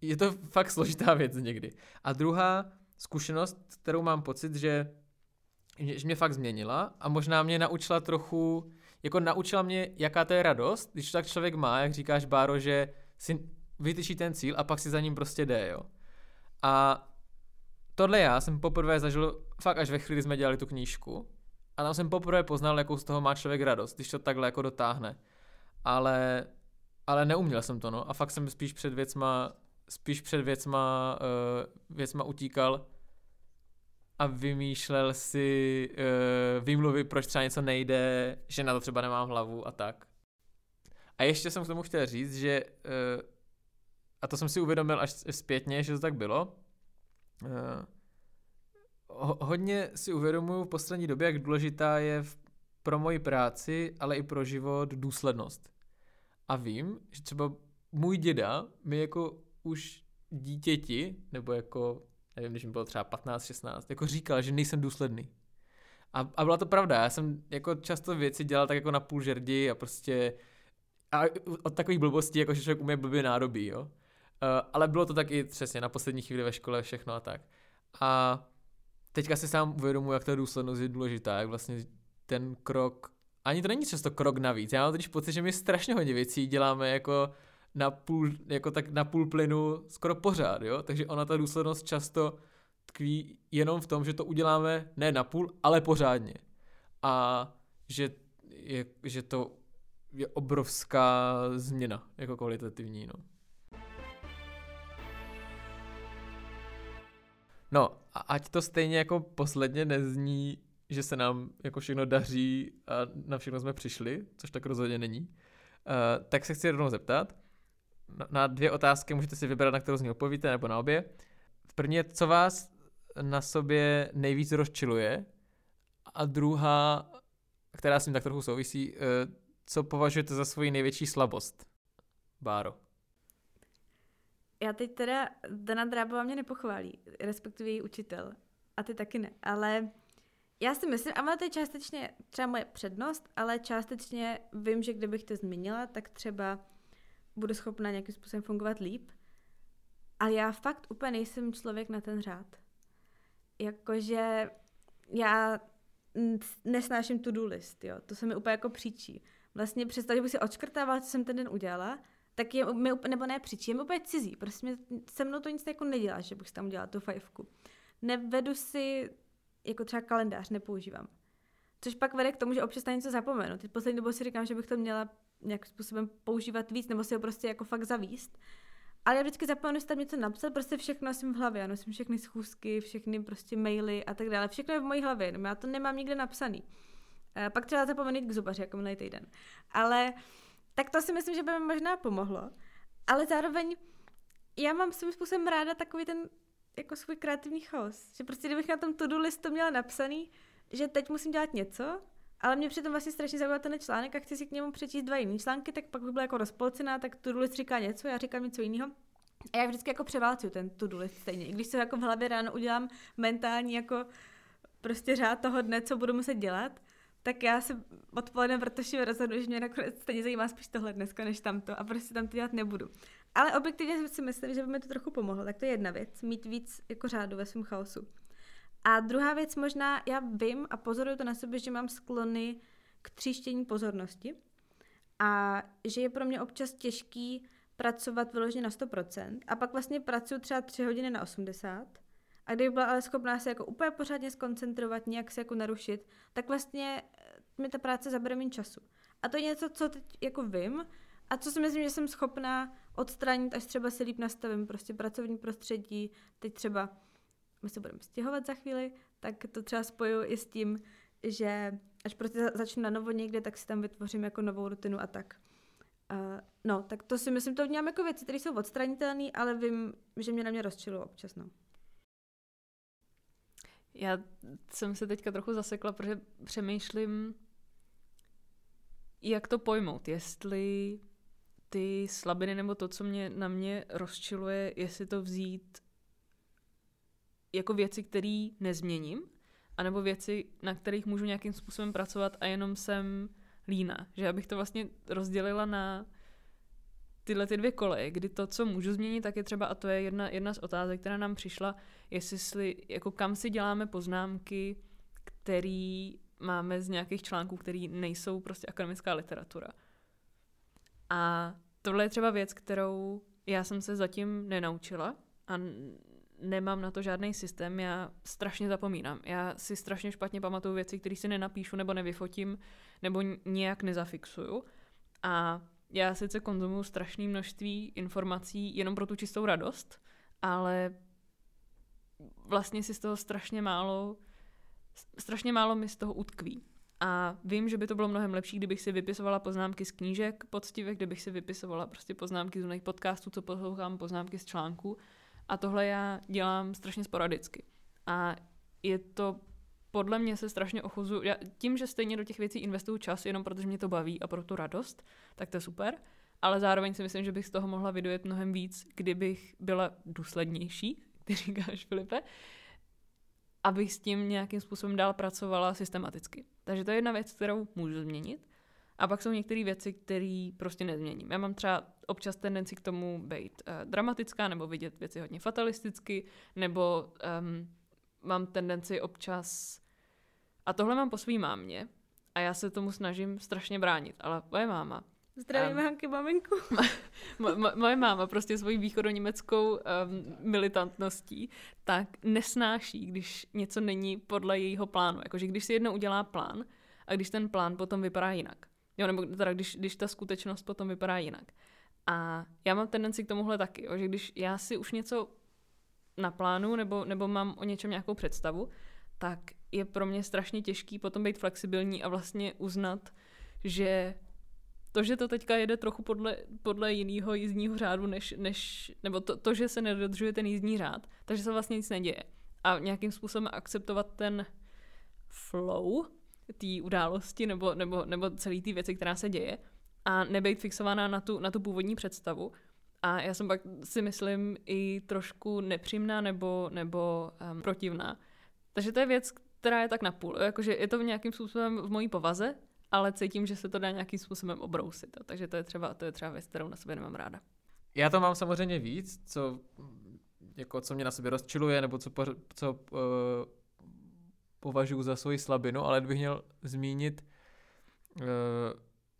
je to fakt složitá věc někdy. A druhá zkušenost, kterou mám pocit, že že mě fakt změnila a možná mě naučila trochu, jako naučila mě, jaká to je radost, když tak člověk má, jak říkáš, Báro, že si vytyčí ten cíl a pak si za ním prostě jde, jo. A tohle já jsem poprvé zažil fakt až ve chvíli, kdy jsme dělali tu knížku a tam jsem poprvé poznal, jakou z toho má člověk radost, když to takhle jako dotáhne. Ale, ale neuměl jsem to, no, a fakt jsem spíš před věcma, spíš před věcma, uh, věcma utíkal, a vymýšlel si uh, výmluvy, proč třeba něco nejde, že na to třeba nemám hlavu a tak. A ještě jsem k tomu chtěl říct, že uh, a to jsem si uvědomil až zpětně, že to tak bylo. Uh, ho, hodně si uvědomuji v poslední době, jak důležitá je v, pro moji práci, ale i pro život důslednost. A vím, že třeba můj děda mi jako už dítěti, nebo jako, nevím, když mi bylo třeba 15, 16, jako říkal, že nejsem důsledný. A, a byla to pravda, já jsem jako často věci dělal tak jako na půl žerdi a prostě a od takových blbostí, jako že člověk umí blbě nádobí, jo. Uh, ale bylo to taky přesně na poslední chvíli ve škole všechno a tak. A teďka si sám uvědomuji, jak ta důslednost je důležitá, jak vlastně ten krok, ani to není často krok navíc, já mám totiž pocit, že my strašně hodně věcí děláme jako na půl, jako tak na půl plynu skoro pořád, jo? Takže ona ta důslednost často tkví jenom v tom, že to uděláme ne na půl, ale pořádně. A že, je, že to je obrovská změna, jako kvalitativní, no. No, a ať to stejně jako posledně nezní, že se nám jako všechno daří a na všechno jsme přišli, což tak rozhodně není, uh, tak se chci rovnou zeptat, na dvě otázky můžete si vybrat, na kterou z ní odpovíte, nebo na obě. První je, co vás na sobě nejvíc rozčiluje a druhá, která s tím tak trochu souvisí, eh, co považujete za svoji největší slabost? Báro. Já teď teda, Dana Drábová mě nepochválí, respektive její učitel. A ty taky ne. Ale já si myslím, a to je částečně třeba moje přednost, ale částečně vím, že kdybych to zmínila, tak třeba budu schopna nějakým způsobem fungovat líp. Ale já fakt úplně nejsem člověk na ten řád. Jakože já nesnáším to-do list, jo. To se mi úplně jako příčí. Vlastně přesto, že bych si odškrtávala, co jsem ten den udělala, tak je mi, nebo ne příčí, je mi úplně cizí. Prostě se mnou to nic jako nedělá, že bych tam udělala tu fajfku. Nevedu si, jako třeba kalendář nepoužívám. Což pak vede k tomu, že občas na něco zapomenu. Teď poslední dobou si říkám, že bych to měla nějakým způsobem používat víc, nebo si ho prostě jako fakt zavíst. Ale já vždycky zapomenu si tam něco napsat, prostě všechno jsem v hlavě, já nosím všechny schůzky, všechny prostě maily a tak dále. Všechno je v mojí hlavě, já to nemám nikde napsaný. E, pak třeba zapomenu jít k zubaři, jako minulý týden. Ale tak to si myslím, že by mi možná pomohlo. Ale zároveň já mám svým způsobem ráda takový ten jako svůj kreativní chaos. Že prostě kdybych na tom to-do listu měla napsaný, že teď musím dělat něco, ale mě přitom vlastně strašně zajímá ten článek a chci si k němu přečíst dva jiný články, tak pak by byla jako rozpolcená, tak to list říká něco, já říkám něco jiného. A já vždycky jako převálcuju ten to list stejně. I když se jako v hlavě ráno udělám mentální jako prostě řád toho dne, co budu muset dělat, tak já se odpoledne vrtoším rozhodu, že mě nakonec stejně zajímá spíš tohle dneska než tamto a prostě tam to dělat nebudu. Ale objektivně si myslím, že by mi to trochu pomohlo. Tak to je jedna věc, mít víc jako řádu ve svém chaosu. A druhá věc možná, já vím a pozoruju to na sobě, že mám sklony k tříštění pozornosti a že je pro mě občas těžký pracovat vyloženě na 100% a pak vlastně pracuji třeba 3 hodiny na 80 a kdyby byla ale schopná se jako úplně pořádně skoncentrovat, nějak se jako narušit, tak vlastně eh, mi ta práce zabere méně času. A to je něco, co teď jako vím a co si myslím, že jsem schopná odstranit, až třeba si líp nastavím prostě pracovní prostředí, teď třeba my se budeme stěhovat za chvíli, tak to třeba spojuju i s tím, že až prostě začnu na novo někde, tak si tam vytvořím jako novou rutinu a tak. Uh, no, tak to si myslím, to vnímám jako věci, které jsou odstranitelné, ale vím, že mě na mě rozčilují občas, no. Já jsem se teďka trochu zasekla, protože přemýšlím, jak to pojmout, jestli ty slabiny nebo to, co mě na mě rozčiluje, jestli to vzít jako věci, které nezměním, anebo věci, na kterých můžu nějakým způsobem pracovat a jenom jsem lína. Že abych to vlastně rozdělila na tyhle ty dvě koleje, kdy to, co můžu změnit, tak je třeba, a to je jedna, jedna z otázek, která nám přišla, jestli, jako kam si děláme poznámky, který máme z nějakých článků, které nejsou prostě akademická literatura. A tohle je třeba věc, kterou já jsem se zatím nenaučila a nemám na to žádný systém, já strašně zapomínám. Já si strašně špatně pamatuju věci, které si nenapíšu nebo nevyfotím nebo nějak nezafixuju. A já sice konzumuju strašné množství informací jenom pro tu čistou radost, ale vlastně si z toho strašně málo, strašně málo mi z toho utkví. A vím, že by to bylo mnohem lepší, kdybych si vypisovala poznámky z knížek poctivě, kdybych si vypisovala prostě poznámky z jiných podcastů, co poslouchám, poznámky z článků. A tohle já dělám strašně sporadicky. A je to podle mě se strašně ochuzu. Já, tím, že stejně do těch věcí investuju čas, jenom protože mě to baví a pro tu radost, tak to je super. Ale zároveň si myslím, že bych z toho mohla vydojet mnohem víc, kdybych byla důslednější, ty říkáš, Filipe, abych s tím nějakým způsobem dál pracovala systematicky. Takže to je jedna věc, kterou můžu změnit. A pak jsou některé věci, které prostě nezměním. Já mám třeba občas tendenci k tomu být uh, dramatická, nebo vidět věci hodně fatalisticky, nebo um, mám tendenci občas... A tohle mám po svý mámě a já se tomu snažím strašně bránit, ale moje máma Zdravíme um, Hanky maminku. mo, mo, moje máma prostě svojí východoněmeckou um, militantností tak nesnáší, když něco není podle jejího plánu. Jakože když si jednou udělá plán a když ten plán potom vypadá jinak. Jo, nebo teda když, když ta skutečnost potom vypadá jinak. A já mám tendenci k tomuhle taky, jo, že když já si už něco naplánu nebo, nebo mám o něčem nějakou představu, tak je pro mě strašně těžký potom být flexibilní a vlastně uznat, že to, že to teďka jede trochu podle, podle jiného jízdního řádu, než, než, nebo to, to, že se nedodržuje ten jízdní řád, takže se vlastně nic neděje. A nějakým způsobem akceptovat ten flow té události nebo, nebo, nebo celý té věci, která se děje a nebejt fixovaná na tu, na tu původní představu. A já jsem pak si myslím i trošku nepřímná nebo, nebo um, protivná. Takže to je věc, která je tak napůl. Jakože je to nějakým způsobem v mojí povaze, ale cítím, že se to dá nějakým způsobem obrousit. Takže to je třeba, to je třeba věc, kterou na sebe nemám ráda. Já to mám samozřejmě víc, co, jako, co mě na sobě rozčiluje, nebo co, co uh, považuji za svoji slabinu, ale kdybych měl zmínit, uh,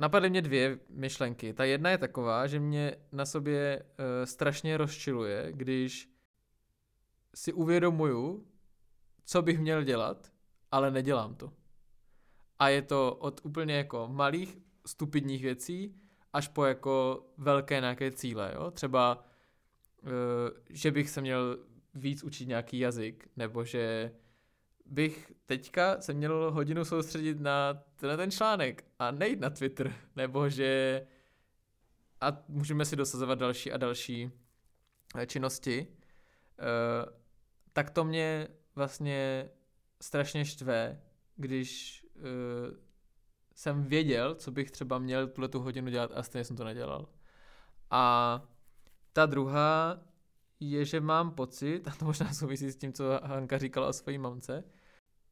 napadly mě dvě myšlenky. Ta jedna je taková, že mě na sobě uh, strašně rozčiluje, když si uvědomuju, co bych měl dělat, ale nedělám to. A je to od úplně jako malých stupidních věcí až po jako velké nějaké cíle, jo? Třeba, uh, že bych se měl víc učit nějaký jazyk, nebo že bych teďka se měl hodinu soustředit na tenhle ten článek a nejít na Twitter, nebo že a můžeme si dosazovat další a další eh, činnosti, uh, tak to mě vlastně strašně štve, když uh, jsem věděl, co bych třeba měl tuhle tu hodinu dělat a stejně jsem to nedělal. A ta druhá je, že mám pocit, a to možná souvisí s tím, co Hanka říkala o své mamce,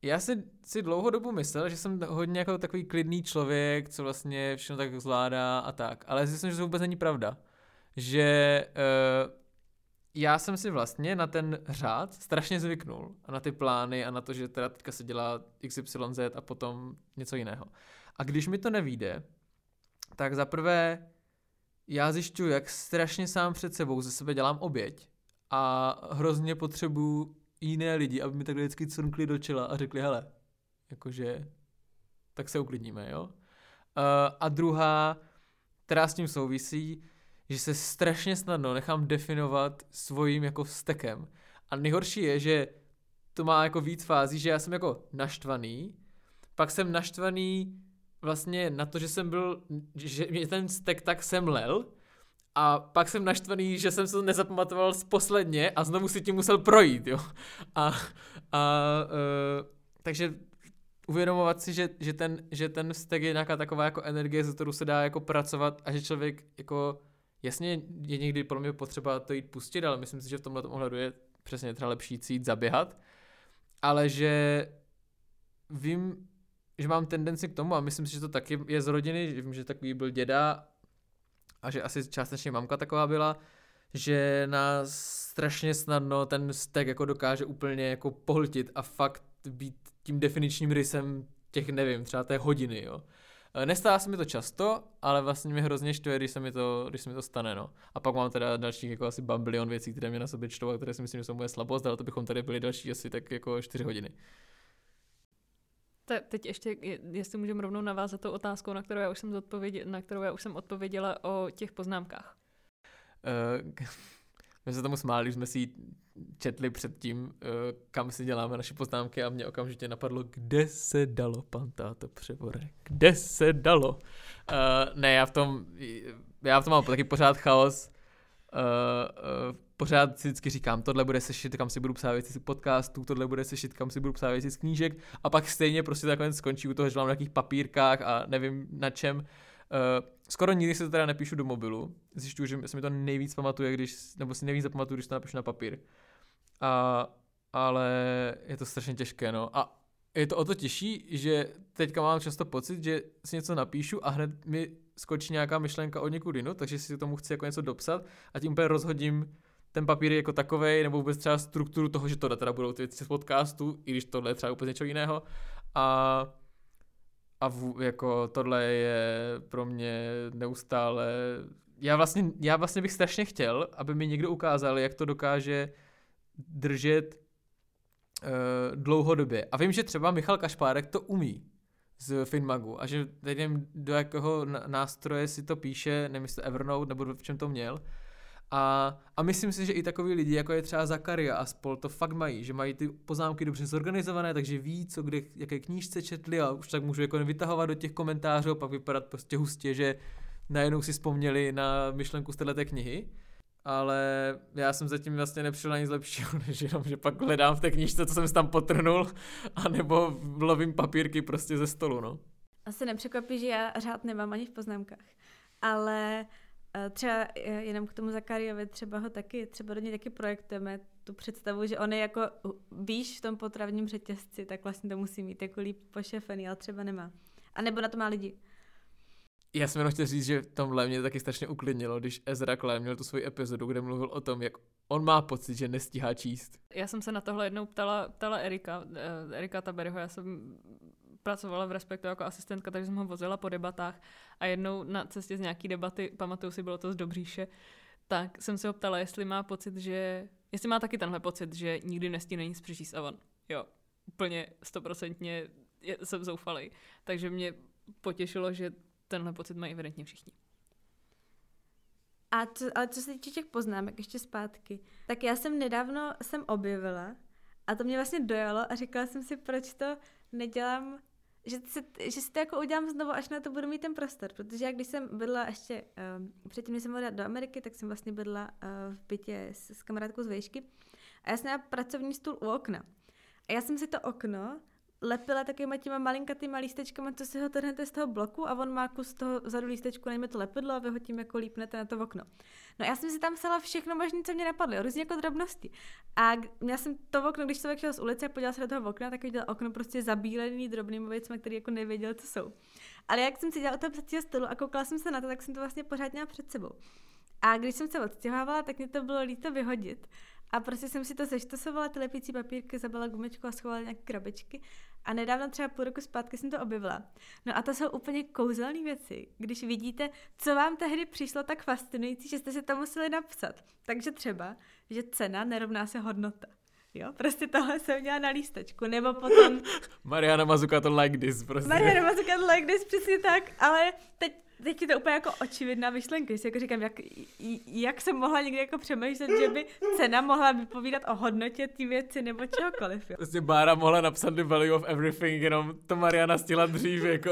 já si, si dlouho dobu myslel, že jsem hodně jako takový klidný člověk, co vlastně všechno tak zvládá a tak, ale zjistil jsem, že to vůbec není pravda. Že uh, já jsem si vlastně na ten řád strašně zvyknul a na ty plány a na to, že teda teďka se dělá XYZ a potom něco jiného. A když mi to nevíde, tak zaprvé já zjišťuju, jak strašně sám před sebou ze sebe dělám oběť a hrozně potřebuju jiné lidi, aby mi takhle vždycky crnkli do čela a řekli, hele, jakože, tak se uklidníme, jo? Uh, a druhá, která s tím souvisí, že se strašně snadno nechám definovat svým jako vztekem. A nejhorší je, že to má jako víc fází, že já jsem jako naštvaný, pak jsem naštvaný vlastně na to, že jsem byl, že mě ten stek tak semlel a pak jsem naštvaný, že jsem se to nezapamatoval z posledně a znovu si tím musel projít, jo. A, a uh, takže uvědomovat si, že, že, ten, že ten vztek je nějaká taková jako energie, za kterou se dá jako pracovat a že člověk jako Jasně je někdy pro mě potřeba to jít pustit, ale myslím si, že v tomhle ohledu je přesně třeba lepší jít zaběhat, ale že vím, že mám tendenci k tomu a myslím si, že to taky je z rodiny, že vím, že takový byl děda a že asi částečně mamka taková byla, že nás strašně snadno ten stek jako dokáže úplně jako pohltit a fakt být tím definičním rysem těch, nevím, třeba té hodiny, jo. Eh, nestává se mi to často, ale vlastně mě hrozně štve, když se mi to, když se mi to stane, no. A pak mám teda dalších jako asi bambilion věcí, které mě na sobě čtou a které si myslím, že jsou moje slabost, ale to bychom tady byli další asi tak jako 4 hodiny. Tak teď ještě, jestli můžeme rovnou navázat tou otázkou, na kterou já už jsem, odpověděla, na kterou já už jsem odpověděla o těch poznámkách. Uh, My jsme tomu smáli, jsme si četli předtím, eh, kam si děláme naše poznámky a mě okamžitě napadlo, kde se dalo, pan táto převore, kde se dalo. Uh, ne, já v tom, já v tom mám taky pořád chaos. Uh, uh, pořád si vždycky říkám, tohle bude sešit, kam si budu psát věci z podcastů, tohle bude sešit, kam si budu psát věci z knížek a pak stejně prostě takhle skončí u toho, že mám na nějakých papírkách a nevím na čem. Uh, skoro nikdy se to teda nepíšu do mobilu, zjišťuju, že se mi to nejvíc pamatuje, když, nebo si nejvíc zapamatuju, když to napíšu na papír. A, ale je to strašně těžké, no. A je to o to těžší, že teďka mám často pocit, že si něco napíšu a hned mi skočí nějaká myšlenka od někud jinu, takže si tomu chci jako něco dopsat a tím úplně rozhodím ten papír jako takový, nebo vůbec třeba strukturu toho, že tohle teda budou ty věci z podcastu, i když tohle je třeba úplně něco jiného. A, a v, jako tohle je pro mě neustále... Já vlastně, já vlastně bych strašně chtěl, aby mi někdo ukázal, jak to dokáže držet uh, dlouhodobě. A vím, že třeba Michal Kašpárek to umí z Finmagu a že nevím, do jakého nástroje si to píše, nevím, jestli Evernote nebo v čem to měl, a, a myslím si, že i takový lidi, jako je třeba Zakaria a spol, to fakt mají, že mají ty poznámky dobře zorganizované, takže ví, co kde, jaké knížce četli a už tak můžu jako vytahovat do těch komentářů a pak vypadat prostě hustě, že najednou si vzpomněli na myšlenku z této knihy. Ale já jsem zatím vlastně nepřišel na nic lepšího, než jenom, že pak hledám v té knížce, co jsem tam potrhnul, anebo lovím papírky prostě ze stolu, no. Asi nepřekvapí, že já řád nemám ani v poznámkách. Ale Třeba e, jenom k tomu Zakariovi, třeba ho taky, třeba do něj taky projektujeme tu představu, že on je jako víš v tom potravním řetězci, tak vlastně to musí mít jako líp pošefený, ale třeba nemá. A nebo na to má lidi. Já jsem jenom chtěl říct, že v tomhle mě taky strašně uklidnilo, když Ezra Klein měl tu svoji epizodu, kde mluvil o tom, jak on má pocit, že nestíhá číst. Já jsem se na tohle jednou ptala, ptala Erika, eh, Erika Taberyho, já jsem pracovala v Respektu jako asistentka, takže jsem ho vozila po debatách a jednou na cestě z nějaký debaty, pamatuju si, bylo to z Dobříše, tak jsem se ho ptala, jestli má pocit, že, jestli má taky tenhle pocit, že nikdy nestíne nic přečíst a on, jo, úplně stoprocentně jsem zoufalý. Takže mě potěšilo, že tenhle pocit mají evidentně všichni. A co, ale co se týče těch poznámek, ještě zpátky, tak já jsem nedávno jsem objevila a to mě vlastně dojalo a říkala jsem si, proč to nedělám že, si, že si to jako udělám znovu, až na to budu mít ten prostor, protože já když jsem bydla ještě, um, předtím, než jsem byla do Ameriky, tak jsem vlastně bydla uh, v bytě s, s kamarádkou z vejšky a já jsem měla pracovní stůl u okna. A já jsem si to okno lepila takovýma těma malinkatýma lístečkama, co si ho trhnete z toho bloku a on má kus toho vzadu lístečku, najme to lepidlo a vy ho tím jako lípnete na to okno. No já jsem si tam psala všechno možné, co mě napadlo, různě jako drobnosti. A měla jsem to okno, když člověk šel z ulice a podíval se do toho okna, tak viděl okno prostě zabílený drobnými věcmi, které jako nevěděl, co jsou. Ale jak jsem si dělala u toho psacího stolu a koukala jsem se na to, tak jsem to vlastně pořád měla před sebou. A když jsem se odstěhovala, tak mě to bylo líto vyhodit. A prostě jsem si to seštosovala, ty lepící papírky, zabala gumičku a schovala nějaké krabičky. A nedávno třeba půl roku zpátky jsem to objevila. No a to jsou úplně kouzelné věci, když vidíte, co vám tehdy přišlo tak fascinující, že jste si to museli napsat. Takže třeba, že cena nerovná se hodnota. Jo, prostě tohle jsem měla na lístečku, nebo potom... Mariana Mazuka to like this, prostě. Mariana Mazuka to like this, přesně tak, ale teď teď je to úplně jako očividná myšlenka, si jako říkám, jak, jak jsem mohla někdy jako přemýšlet, že by cena mohla vypovídat o hodnotě té věci nebo čehokoliv. Jo. Prostě Bára mohla napsat the value of everything, jenom to Mariana stihla dřív, jako.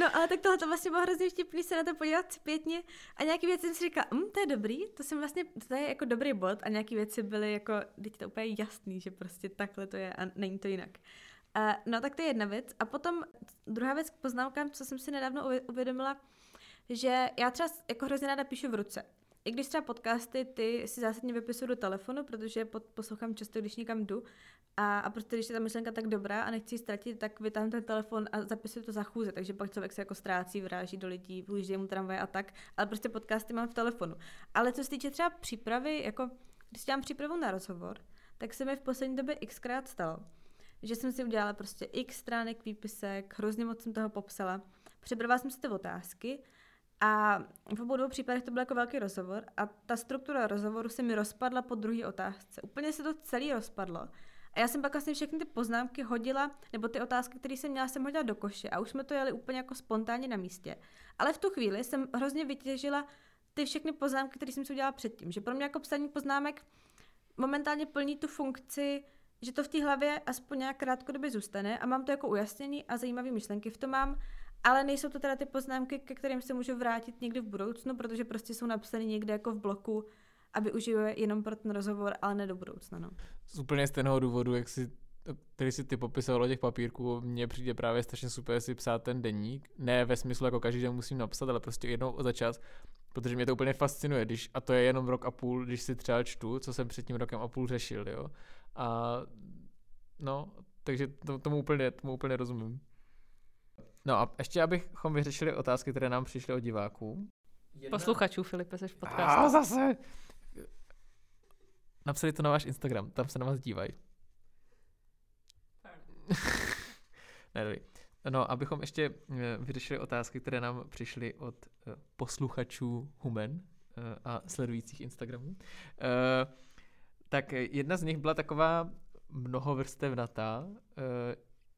No, ale tak tohle to vlastně bylo hrozně vtipný se na to podívat zpětně a nějaký věci jsem si říkala, hm, to je dobrý, to jsem vlastně, to je jako dobrý bod a nějaký věci byly jako, teď to úplně jasný, že prostě takhle to je a není to jinak. No tak to je jedna věc. A potom druhá věc k poznámkám, co jsem si nedávno uvědomila, že já třeba jako hrozně ráda píšu v ruce. I když třeba podcasty ty si zásadně vypisuju do telefonu, protože pod, poslouchám často, když někam jdu. A, a prostě když je ta myšlenka tak dobrá a nechci ji ztratit, tak vytáhnu ten telefon a zapisuju to za chůze. Takže pak člověk se jako ztrácí, vráží do lidí, využije mu tramvaj a tak. Ale prostě podcasty mám v telefonu. Ale co se týče třeba přípravy, jako když dělám přípravu na rozhovor, tak se mi v poslední době xkrát stalo, že jsem si udělala prostě x stránek výpisek, hrozně moc jsem toho popsala. Připravila jsem si ty otázky a v obou dvou případech to byl jako velký rozhovor a ta struktura rozhovoru se mi rozpadla po druhé otázce. Úplně se to celý rozpadlo. A já jsem pak vlastně všechny ty poznámky hodila, nebo ty otázky, které jsem měla, jsem hodila do koše a už jsme to jeli úplně jako spontánně na místě. Ale v tu chvíli jsem hrozně vytěžila ty všechny poznámky, které jsem si udělala předtím. Že pro mě jako psaní poznámek momentálně plní tu funkci, že to v té hlavě aspoň nějak krátkodobě zůstane a mám to jako ujasnění a zajímavé myšlenky v tom mám, ale nejsou to teda ty poznámky, ke kterým se můžu vrátit někdy v budoucnu, protože prostě jsou napsané někde jako v bloku a využiju jenom pro ten rozhovor, ale ne do budoucna. No. Z úplně stejného důvodu, jak si který si ty popisoval těch papírků, mně přijde právě strašně super si psát ten deník. Ne ve smyslu, jako každý den musím napsat, ale prostě jednou za čas, protože mě to úplně fascinuje, když, a to je jenom rok a půl, když si třeba čtu, co jsem před tím rokem a půl řešil, jo. A no, takže to, tomu, úplně, tomu úplně rozumím. No a ještě abychom vyřešili otázky, které nám přišly od diváků. Jedna... Posluchačů, Filipe, jsi v podcastu. A zase! Napsali to na váš Instagram, tam se na vás dívají. ne, dobrý. No, abychom ještě eh, vyřešili otázky, které nám přišly od eh, posluchačů Human eh, a sledujících Instagramů. Tak jedna z nich byla taková mnohovrstevnatá,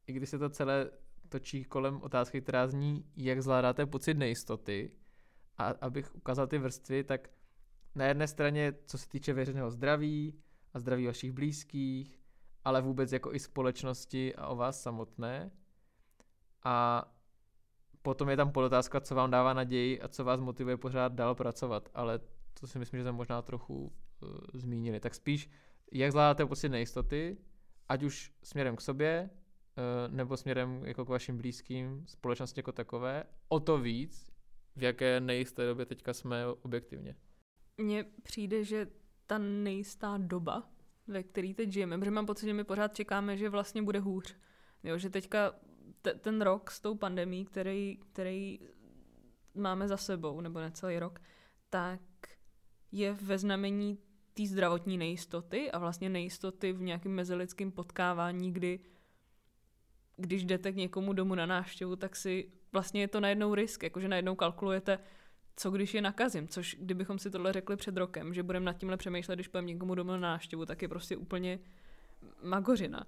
i když se to celé točí kolem otázky, která zní, jak zvládáte pocit nejistoty. A abych ukázal ty vrstvy, tak na jedné straně, co se týče veřejného zdraví a zdraví vašich blízkých, ale vůbec jako i společnosti a o vás samotné. A potom je tam podotázka, co vám dává naději a co vás motivuje pořád dál pracovat, ale to si myslím, že jsme možná trochu zmínili. Tak spíš, jak zvládáte pocit nejistoty, ať už směrem k sobě, uh, nebo směrem jako k vašim blízkým, společnosti jako takové, o to víc, v jaké nejisté době teďka jsme objektivně. Mně přijde, že ta nejistá doba, ve který teď žijeme, protože mám pocit, že my pořád čekáme, že vlastně bude hůř. Jo, že teďka te, ten rok s tou pandemí, který, který máme za sebou, nebo necelý rok, tak je ve znamení té zdravotní nejistoty a vlastně nejistoty v nějakém mezilidském potkávání, kdy když jdete k někomu domů na návštěvu, tak si vlastně je to najednou risk, jakože najednou kalkulujete, co když je nakazím, což kdybychom si tohle řekli před rokem, že budeme nad tímhle přemýšlet, když půjdeme někomu domů na návštěvu, tak je prostě úplně magořina.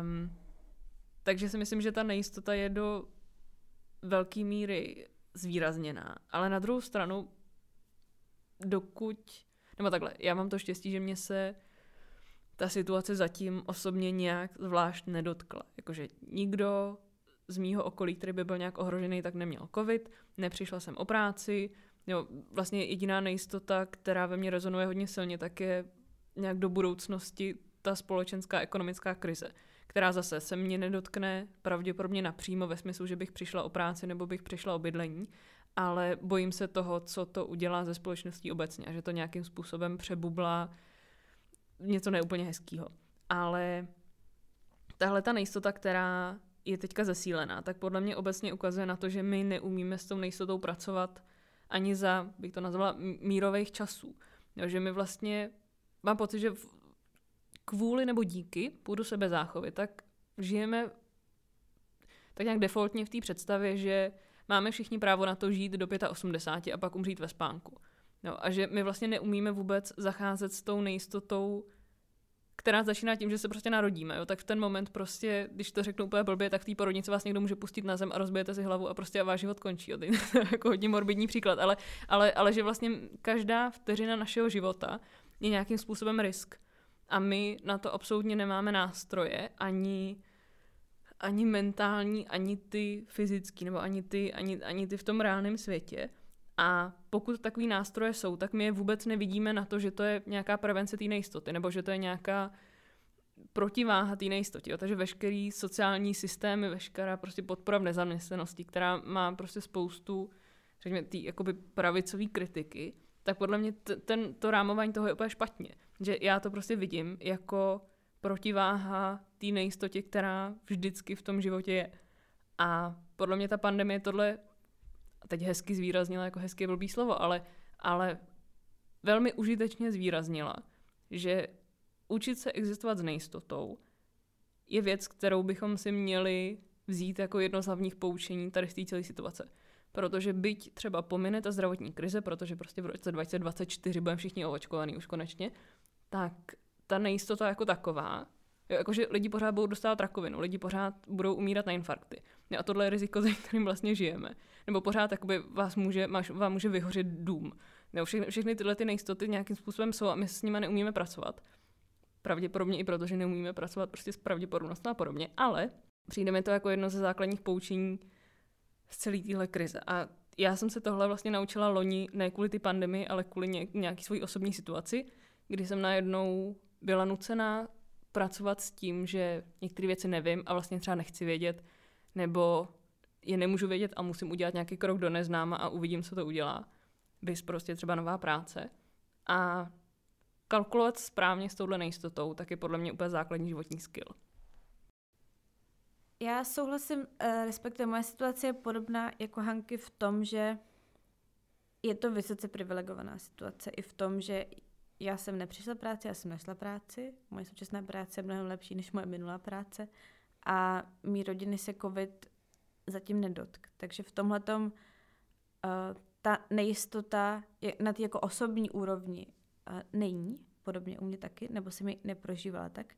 Um, takže si myslím, že ta nejistota je do velké míry zvýrazněná. Ale na druhou stranu, dokud, nebo takhle, já mám to štěstí, že mě se ta situace zatím osobně nějak zvlášť nedotkla. Jakože nikdo z mýho okolí, který by byl nějak ohrožený, tak neměl covid, nepřišla jsem o práci, jo, vlastně jediná nejistota, která ve mně rezonuje hodně silně, tak je nějak do budoucnosti ta společenská ekonomická krize, která zase se mě nedotkne pravděpodobně napřímo ve smyslu, že bych přišla o práci nebo bych přišla o bydlení, ale bojím se toho, co to udělá ze společností obecně a že to nějakým způsobem přebublá něco neúplně hezkého. Ale tahle ta nejistota, která je teďka zesílená, tak podle mě obecně ukazuje na to, že my neumíme s tou nejistotou pracovat ani za, bych to nazvala, mírových časů. Jo, že my vlastně, mám pocit, že kvůli nebo díky půdu sebe záchovy, tak žijeme tak nějak defaultně v té představě, že máme všichni právo na to žít do 85 a pak umřít ve spánku. No, a že my vlastně neumíme vůbec zacházet s tou nejistotou která začíná tím, že se prostě narodíme. Jo? Tak v ten moment prostě, když to řeknu úplně blbě, tak v té porodnici vás někdo může pustit na zem a rozbijete si hlavu a prostě váš život končí. Jo? To je jako hodně morbidní příklad, ale, ale, ale že vlastně každá vteřina našeho života je nějakým způsobem risk. A my na to absolutně nemáme nástroje, ani, ani mentální, ani ty fyzický, nebo ani ty, ani, ani ty v tom reálném světě. A pokud takový nástroje jsou, tak my je vůbec nevidíme na to, že to je nějaká prevence té nejistoty, nebo že to je nějaká protiváha té nejistotě. Jo. Takže veškerý sociální systémy, veškerá prostě podpora v nezaměstnanosti, která má prostě spoustu, řekněme, té jakoby pravicové kritiky, tak podle mě t- ten, to rámování toho je úplně špatně. Že já to prostě vidím jako protiváha té nejistotě, která vždycky v tom životě je. A podle mě ta pandemie tohle teď hezky zvýraznila, jako hezky blbý slovo, ale, ale velmi užitečně zvýraznila, že učit se existovat s nejistotou je věc, kterou bychom si měli vzít jako jedno z hlavních poučení tady z té celé situace. Protože byť třeba pomine ta zdravotní krize, protože prostě v roce 2024 budeme všichni očkovaní už konečně, tak ta nejistota jako taková Jo, jakože lidi pořád budou dostávat rakovinu, lidi pořád budou umírat na infarkty. Jo, a tohle je riziko, za kterým vlastně žijeme. Nebo pořád jakoby vás může, máš, vám může vyhořet dům. No, všechny, všechny tyhle ty nejistoty nějakým způsobem jsou a my s nimi neumíme pracovat. Pravděpodobně i proto, že neumíme pracovat prostě s pravděpodobností a podobně. Ale přijde mi to jako jedno ze základních poučení z celé téhle krize. A já jsem se tohle vlastně naučila loni ne kvůli ty pandemii, ale kvůli nějaký svojí osobní situaci, kdy jsem najednou byla nucená pracovat s tím, že některé věci nevím a vlastně třeba nechci vědět, nebo je nemůžu vědět a musím udělat nějaký krok do neznáma a uvidím, co to udělá. Bys prostě třeba nová práce. A kalkulovat správně s touhle nejistotou, tak je podle mě úplně základní životní skill. Já souhlasím, eh, respektive moje situace je podobná jako Hanky v tom, že je to vysoce privilegovaná situace i v tom, že já jsem nepřišla práci, já jsem našla práci. Moje současná práce je mnohem lepší než moje minulá práce. A mý rodiny se covid zatím nedotk. Takže v tomhle uh, ta nejistota je na té jako osobní úrovni uh, není, podobně u mě taky, nebo se mi neprožívala tak.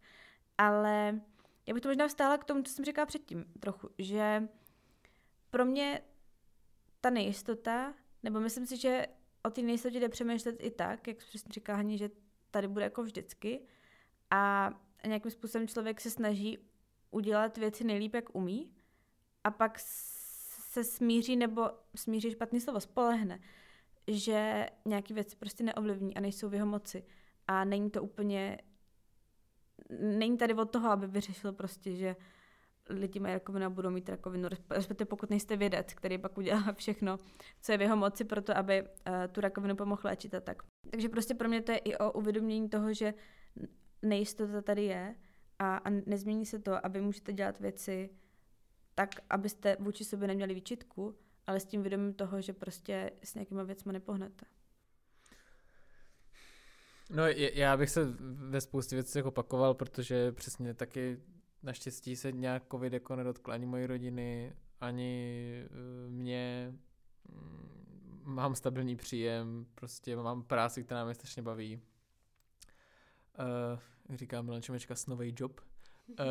Ale já bych to možná vstála k tomu, co jsem říkala předtím trochu, že pro mě ta nejistota, nebo myslím si, že o té nejistotě jde přemýšlet i tak, jak přesně říká Hani, že tady bude jako vždycky a nějakým způsobem člověk se snaží udělat věci nejlíp, jak umí a pak se smíří, nebo smíří špatný slovo, spolehne, že nějaký věci prostě neovlivní a nejsou v jeho moci. A není to úplně, není tady od toho, aby vyřešil prostě, že lidi mají rakovinu a budou mít rakovinu, respektive pokud nejste vědec, který pak udělá všechno, co je v jeho moci pro to, aby uh, tu rakovinu pomohl léčit a tak. Takže prostě pro mě to je i o uvědomění toho, že nejistota tady je a, a nezmění se to, aby můžete dělat věci tak, abyste vůči sobě neměli výčitku, ale s tím vědomím toho, že prostě s nějakýma věcmi nepohnete. No, já bych se ve spoustě věcí opakoval, protože přesně taky Naštěstí se nějak covid jako nedotkl ani mojí rodiny, ani uh, mě. Mm, mám stabilní příjem, prostě mám práci, která mě strašně baví. Uh, jak říká Milan Čemečka, snový job. Uh,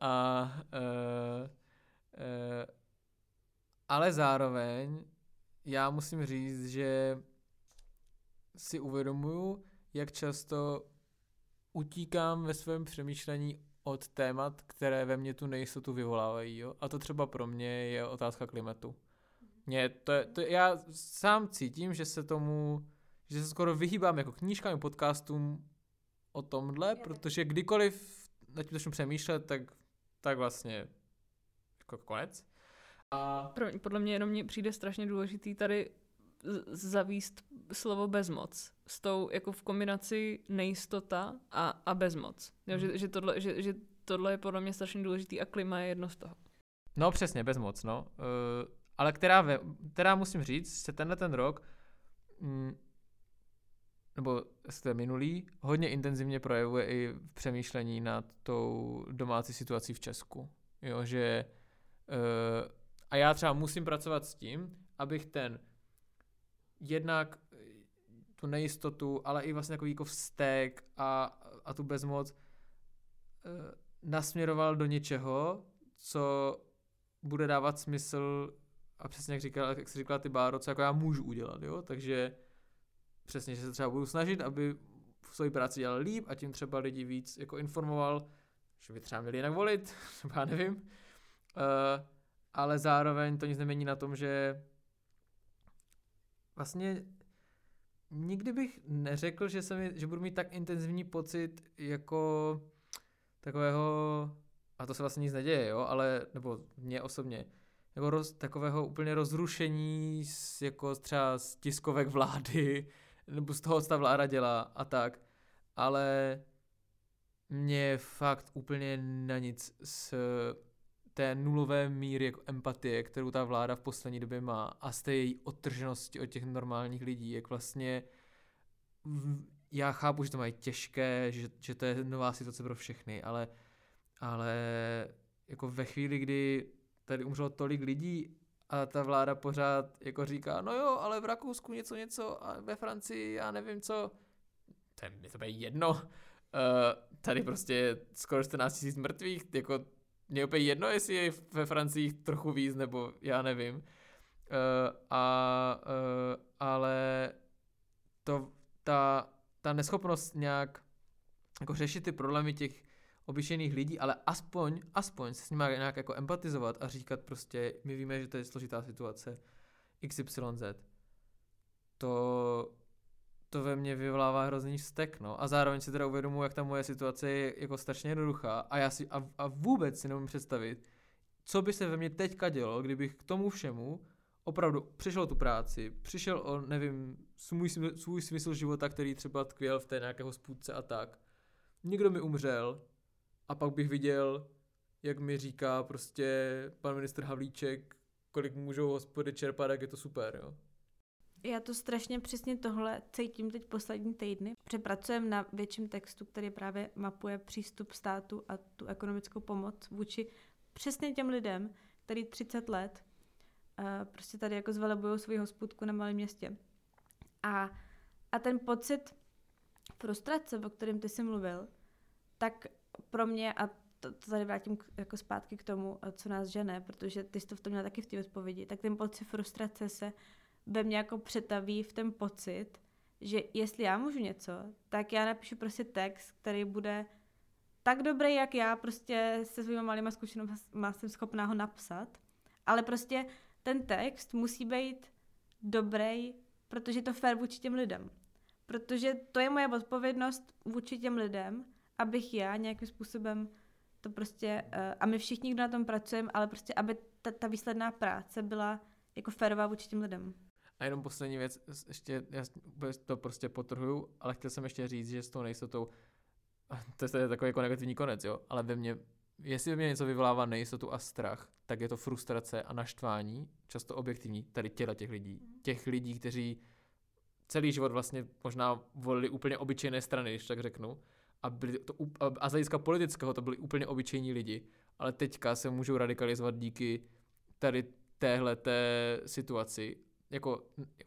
a uh, uh, ale zároveň já musím říct, že si uvědomuju, jak často utíkám ve svém přemýšlení od témat, které ve mně tu nejistotu vyvolávají. Jo? A to třeba pro mě je otázka klimatu. Mě to, je, to já sám cítím, že se tomu, že se skoro vyhýbám jako knížkám, podcastům o tomhle, protože kdykoliv na tím začnu přemýšlet, tak, tak vlastně jako konec. A... Pro, podle mě jenom mě přijde strašně důležitý tady zavíst slovo bezmoc s tou jako v kombinaci nejistota a, a bezmoc. Jo, že, hmm. že, tohle, že, že tohle je podle mě strašně důležitý a klima je jedno z toho. No přesně, bezmoc, no. Uh, ale která, ve, která musím říct, se tenhle ten rok, mm, nebo jste minulý, hodně intenzivně projevuje i v přemýšlení nad tou domácí situací v Česku. Jo, že uh, a já třeba musím pracovat s tím, abych ten jednak eh, tu nejistotu, ale i vlastně takový jako vztek a, a tu bezmoc e, nasměroval do něčeho, co bude dávat smysl a přesně jak, říkal, jak jsi říkala ty Báro, co jako já můžu udělat, jo, takže přesně, že se třeba budu snažit, aby v své práci dělal líp a tím třeba lidi víc jako informoval, že by třeba měli jinak volit, třeba nevím, uh, ale zároveň to nic nemění na tom, že vlastně nikdy bych neřekl, že, se mi, že budu mít tak intenzivní pocit jako takového, a to se vlastně nic neděje, jo, ale, nebo mě osobně, jako roz, takového úplně rozrušení z, jako třeba z tiskovek vlády, nebo z toho, co ta vláda dělá a tak, ale mě fakt úplně na nic s té nulové míry jako empatie, kterou ta vláda v poslední době má a z té její odtrženosti od těch normálních lidí, jak vlastně já chápu, že to mají těžké, že, že to je nová situace pro všechny, ale, ale jako ve chvíli, kdy tady umřelo tolik lidí a ta vláda pořád jako říká, no jo, ale v Rakousku něco, něco a ve Francii já nevím co, to je, to je jedno, uh, tady prostě skoro 14 tisíc mrtvých, jako mě úplně jedno, jestli je ve Francii trochu víc, nebo já nevím. Uh, a, uh, ale to, ta, ta neschopnost nějak jako řešit ty problémy těch obyčejných lidí, ale aspoň, aspoň se s nimi nějak jako empatizovat a říkat prostě, my víme, že to je složitá situace, XYZ, to, to ve mně vyvolává hrozný vztek, no. A zároveň si teda uvědomuji, jak ta moje situace je jako strašně jednoduchá a já si, a, a vůbec si nemůžu představit, co by se ve mně teďka dělo, kdybych k tomu všemu opravdu přišel tu práci, přišel o, nevím, svůj, svůj smysl života, který třeba tkvěl v té nějaké hospůdce a tak. Někdo mi umřel a pak bych viděl, jak mi říká prostě pan ministr Havlíček, kolik můžou hospody čerpat, jak je to super, jo. Já to strašně přesně tohle cítím teď poslední týdny. Přepracujeme na větším textu, který právě mapuje přístup státu a tu ekonomickou pomoc vůči přesně těm lidem, který 30 let uh, prostě tady jako zvelebují svou hospůdku na malém městě. A, a ten pocit frustrace, o kterém ty jsi mluvil, tak pro mě, a to, to tady vrátím k, jako zpátky k tomu, co nás žene, protože ty jsi to v tom měla taky v té odpovědi, tak ten pocit frustrace se ve mně jako přetaví v ten pocit, že jestli já můžu něco, tak já napíšu prostě text, který bude tak dobrý, jak já prostě se svýma malýma zkušenostmi jsem schopná ho napsat, ale prostě ten text musí být dobrý, protože je to fér vůči těm lidem. Protože to je moje odpovědnost vůči těm lidem, abych já nějakým způsobem to prostě, uh, a my všichni, kdo na tom pracujeme, ale prostě, aby ta, ta výsledná práce byla jako férová vůči těm lidem. A jenom poslední věc, ještě, já to prostě potrhuju, ale chtěl jsem ještě říct, že s tou nejistotou, to je takový jako negativní konec, jo, ale ve mně, jestli ve mně něco vyvolává nejistotu a strach, tak je to frustrace a naštvání, často objektivní, tady těla těch lidí. Těch lidí, kteří celý život vlastně možná volili úplně obyčejné strany, když tak řeknu, a, byli to, a z hlediska politického to byli úplně obyčejní lidi, ale teďka se můžou radikalizovat díky tady téhle té situaci jako,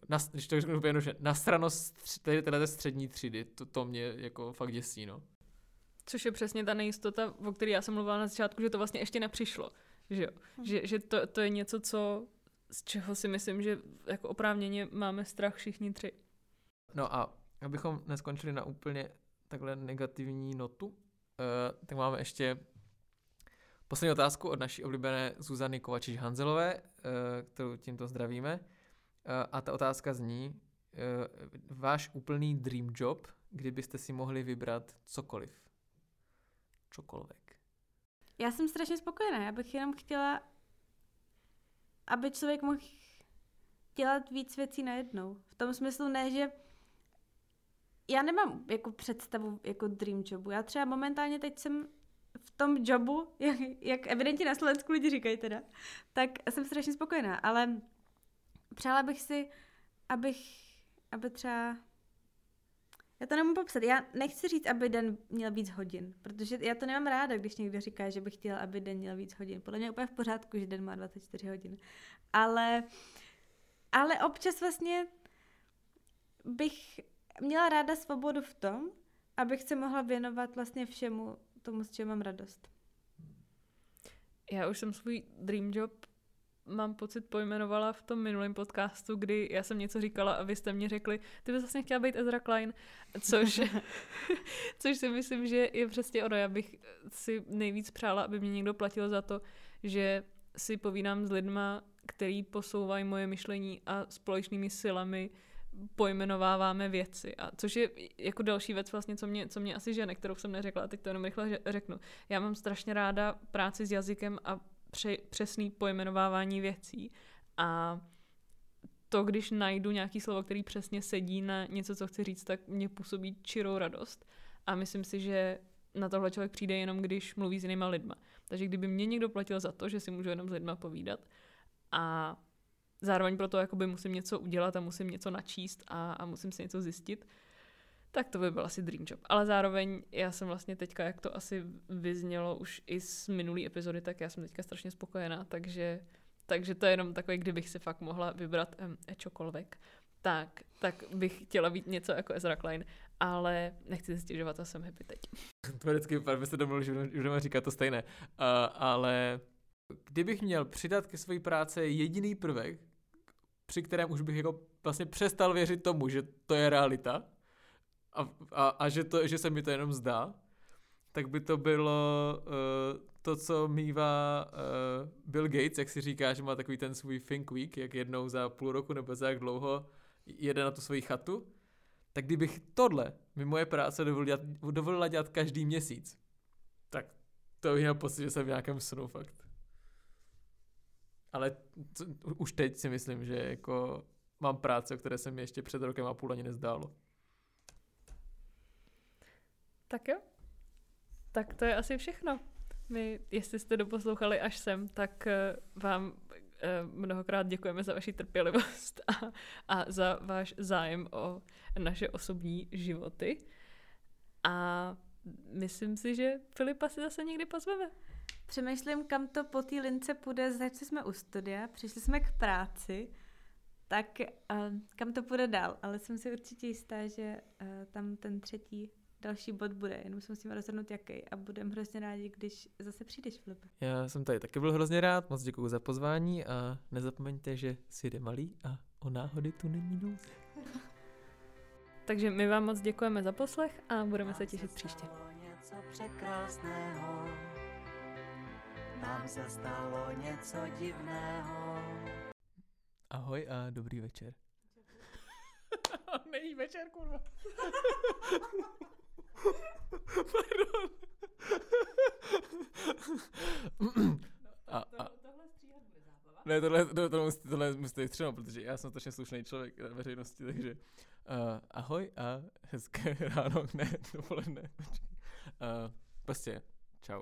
na, když to řeknu úplně že na stranost tady téhle střední třídy, to, to mě jako fakt děsí, no. Což je přesně ta nejistota, o které já jsem mluvila na začátku, že to vlastně ještě nepřišlo. Že, jo? Hmm. že, že to, to je něco, co, z čeho si myslím, že jako oprávněně máme strach všichni tři. No a abychom neskončili na úplně takhle negativní notu, uh, tak máme ještě poslední otázku od naší oblíbené Zuzany Kovačič-Hanzelové, uh, kterou tímto zdravíme. Uh, a ta otázka zní, uh, váš úplný dream job, kdybyste si mohli vybrat cokoliv. Čokoliv. Já jsem strašně spokojená, já bych jenom chtěla, aby člověk mohl dělat víc věcí najednou. V tom smyslu ne, že já nemám jako představu jako dream jobu. Já třeba momentálně teď jsem v tom jobu, jak, jak evidentně na Slovensku lidi říkají teda, tak jsem strašně spokojená, ale přála bych si, abych, aby třeba já to nemůžu popsat. Já nechci říct, aby den měl víc hodin, protože já to nemám ráda, když někdo říká, že bych chtěla, aby den měl víc hodin. Podle mě je úplně v pořádku, že den má 24 hodin. Ale, ale občas vlastně bych měla ráda svobodu v tom, abych se mohla věnovat vlastně všemu tomu, s čím mám radost. Já už jsem svůj dream job mám pocit, pojmenovala v tom minulém podcastu, kdy já jsem něco říkala a vy jste mě řekli, ty bys vlastně chtěla být Ezra Klein, což, což si myslím, že je přesně ono. Já bych si nejvíc přála, aby mě někdo platil za to, že si povídám s lidma, který posouvají moje myšlení a společnými silami pojmenováváme věci. A což je jako další věc vlastně, co mě, co mě asi žene, kterou jsem neřekla, a teď to jenom rychle řeknu. Já mám strašně ráda práci s jazykem a pře- přesný pojmenovávání věcí. A to, když najdu nějaký slovo, který přesně sedí na něco, co chci říct, tak mě působí čirou radost. A myslím si, že na tohle člověk přijde jenom, když mluví s jinýma lidma. Takže kdyby mě někdo platil za to, že si můžu jenom s lidma povídat a zároveň proto jakoby musím něco udělat a musím něco načíst a, a musím si něco zjistit, tak to by byl asi dream job. Ale zároveň já jsem vlastně teďka, jak to asi vyznělo už i z minulý epizody, tak já jsem teďka strašně spokojená, takže, takže to je jenom takový, kdybych si fakt mohla vybrat um, čokoliv, tak, tak bych chtěla být něco jako Ezra Klein, ale nechci si stěžovat a jsem happy teď. to je vždycky, byste domluvili, že budeme říkat to stejné, uh, ale kdybych měl přidat ke své práci jediný prvek, při kterém už bych jako vlastně přestal věřit tomu, že to je realita a, a, a že, to, že se mi to jenom zdá, tak by to bylo uh, to, co mývá uh, Bill Gates, jak si říká, že má takový ten svůj think week, jak jednou za půl roku nebo za jak dlouho jede na tu svoji chatu, tak kdybych tohle mi moje práce dovolila dělat, dovolila dělat každý měsíc, tak to bych měl pocit, že jsem v nějakém snu fakt. Ale už teď si myslím, že jako mám práce, o které se mi ještě před rokem a půl ani nezdálo. Tak jo. Tak to je asi všechno. My, jestli jste doposlouchali až sem, tak eh, vám eh, mnohokrát děkujeme za vaši trpělivost a, a za váš zájem o naše osobní životy. A myslím si, že Filipa si zase někdy pozveme. Přemýšlím, kam to po té lince půjde. Začali jsme u studia, přišli jsme k práci, tak uh, kam to půjde dál. Ale jsem si určitě jistá, že uh, tam ten třetí další bod bude, jenom se musíme rozhodnout jaký a budeme hrozně rádi, když zase přijdeš, Filipe. Já jsem tady taky byl hrozně rád, moc děkuji za pozvání a nezapomeňte, že si jde malý a o náhody tu není nouze. Takže my vám moc děkujeme za poslech a budeme se těšit příště. něco překrásného, nám se stalo něco divného. Ahoj a dobrý večer. Není večer, kurva. Pardon. a, a, ne, tohle, tohle, tohle, musíte, tohle musíte střenou, protože já jsem strašně slušný člověk na veřejnosti, takže uh, ahoj a hezké ráno, ne, dopoledne. Uh, prostě, čau.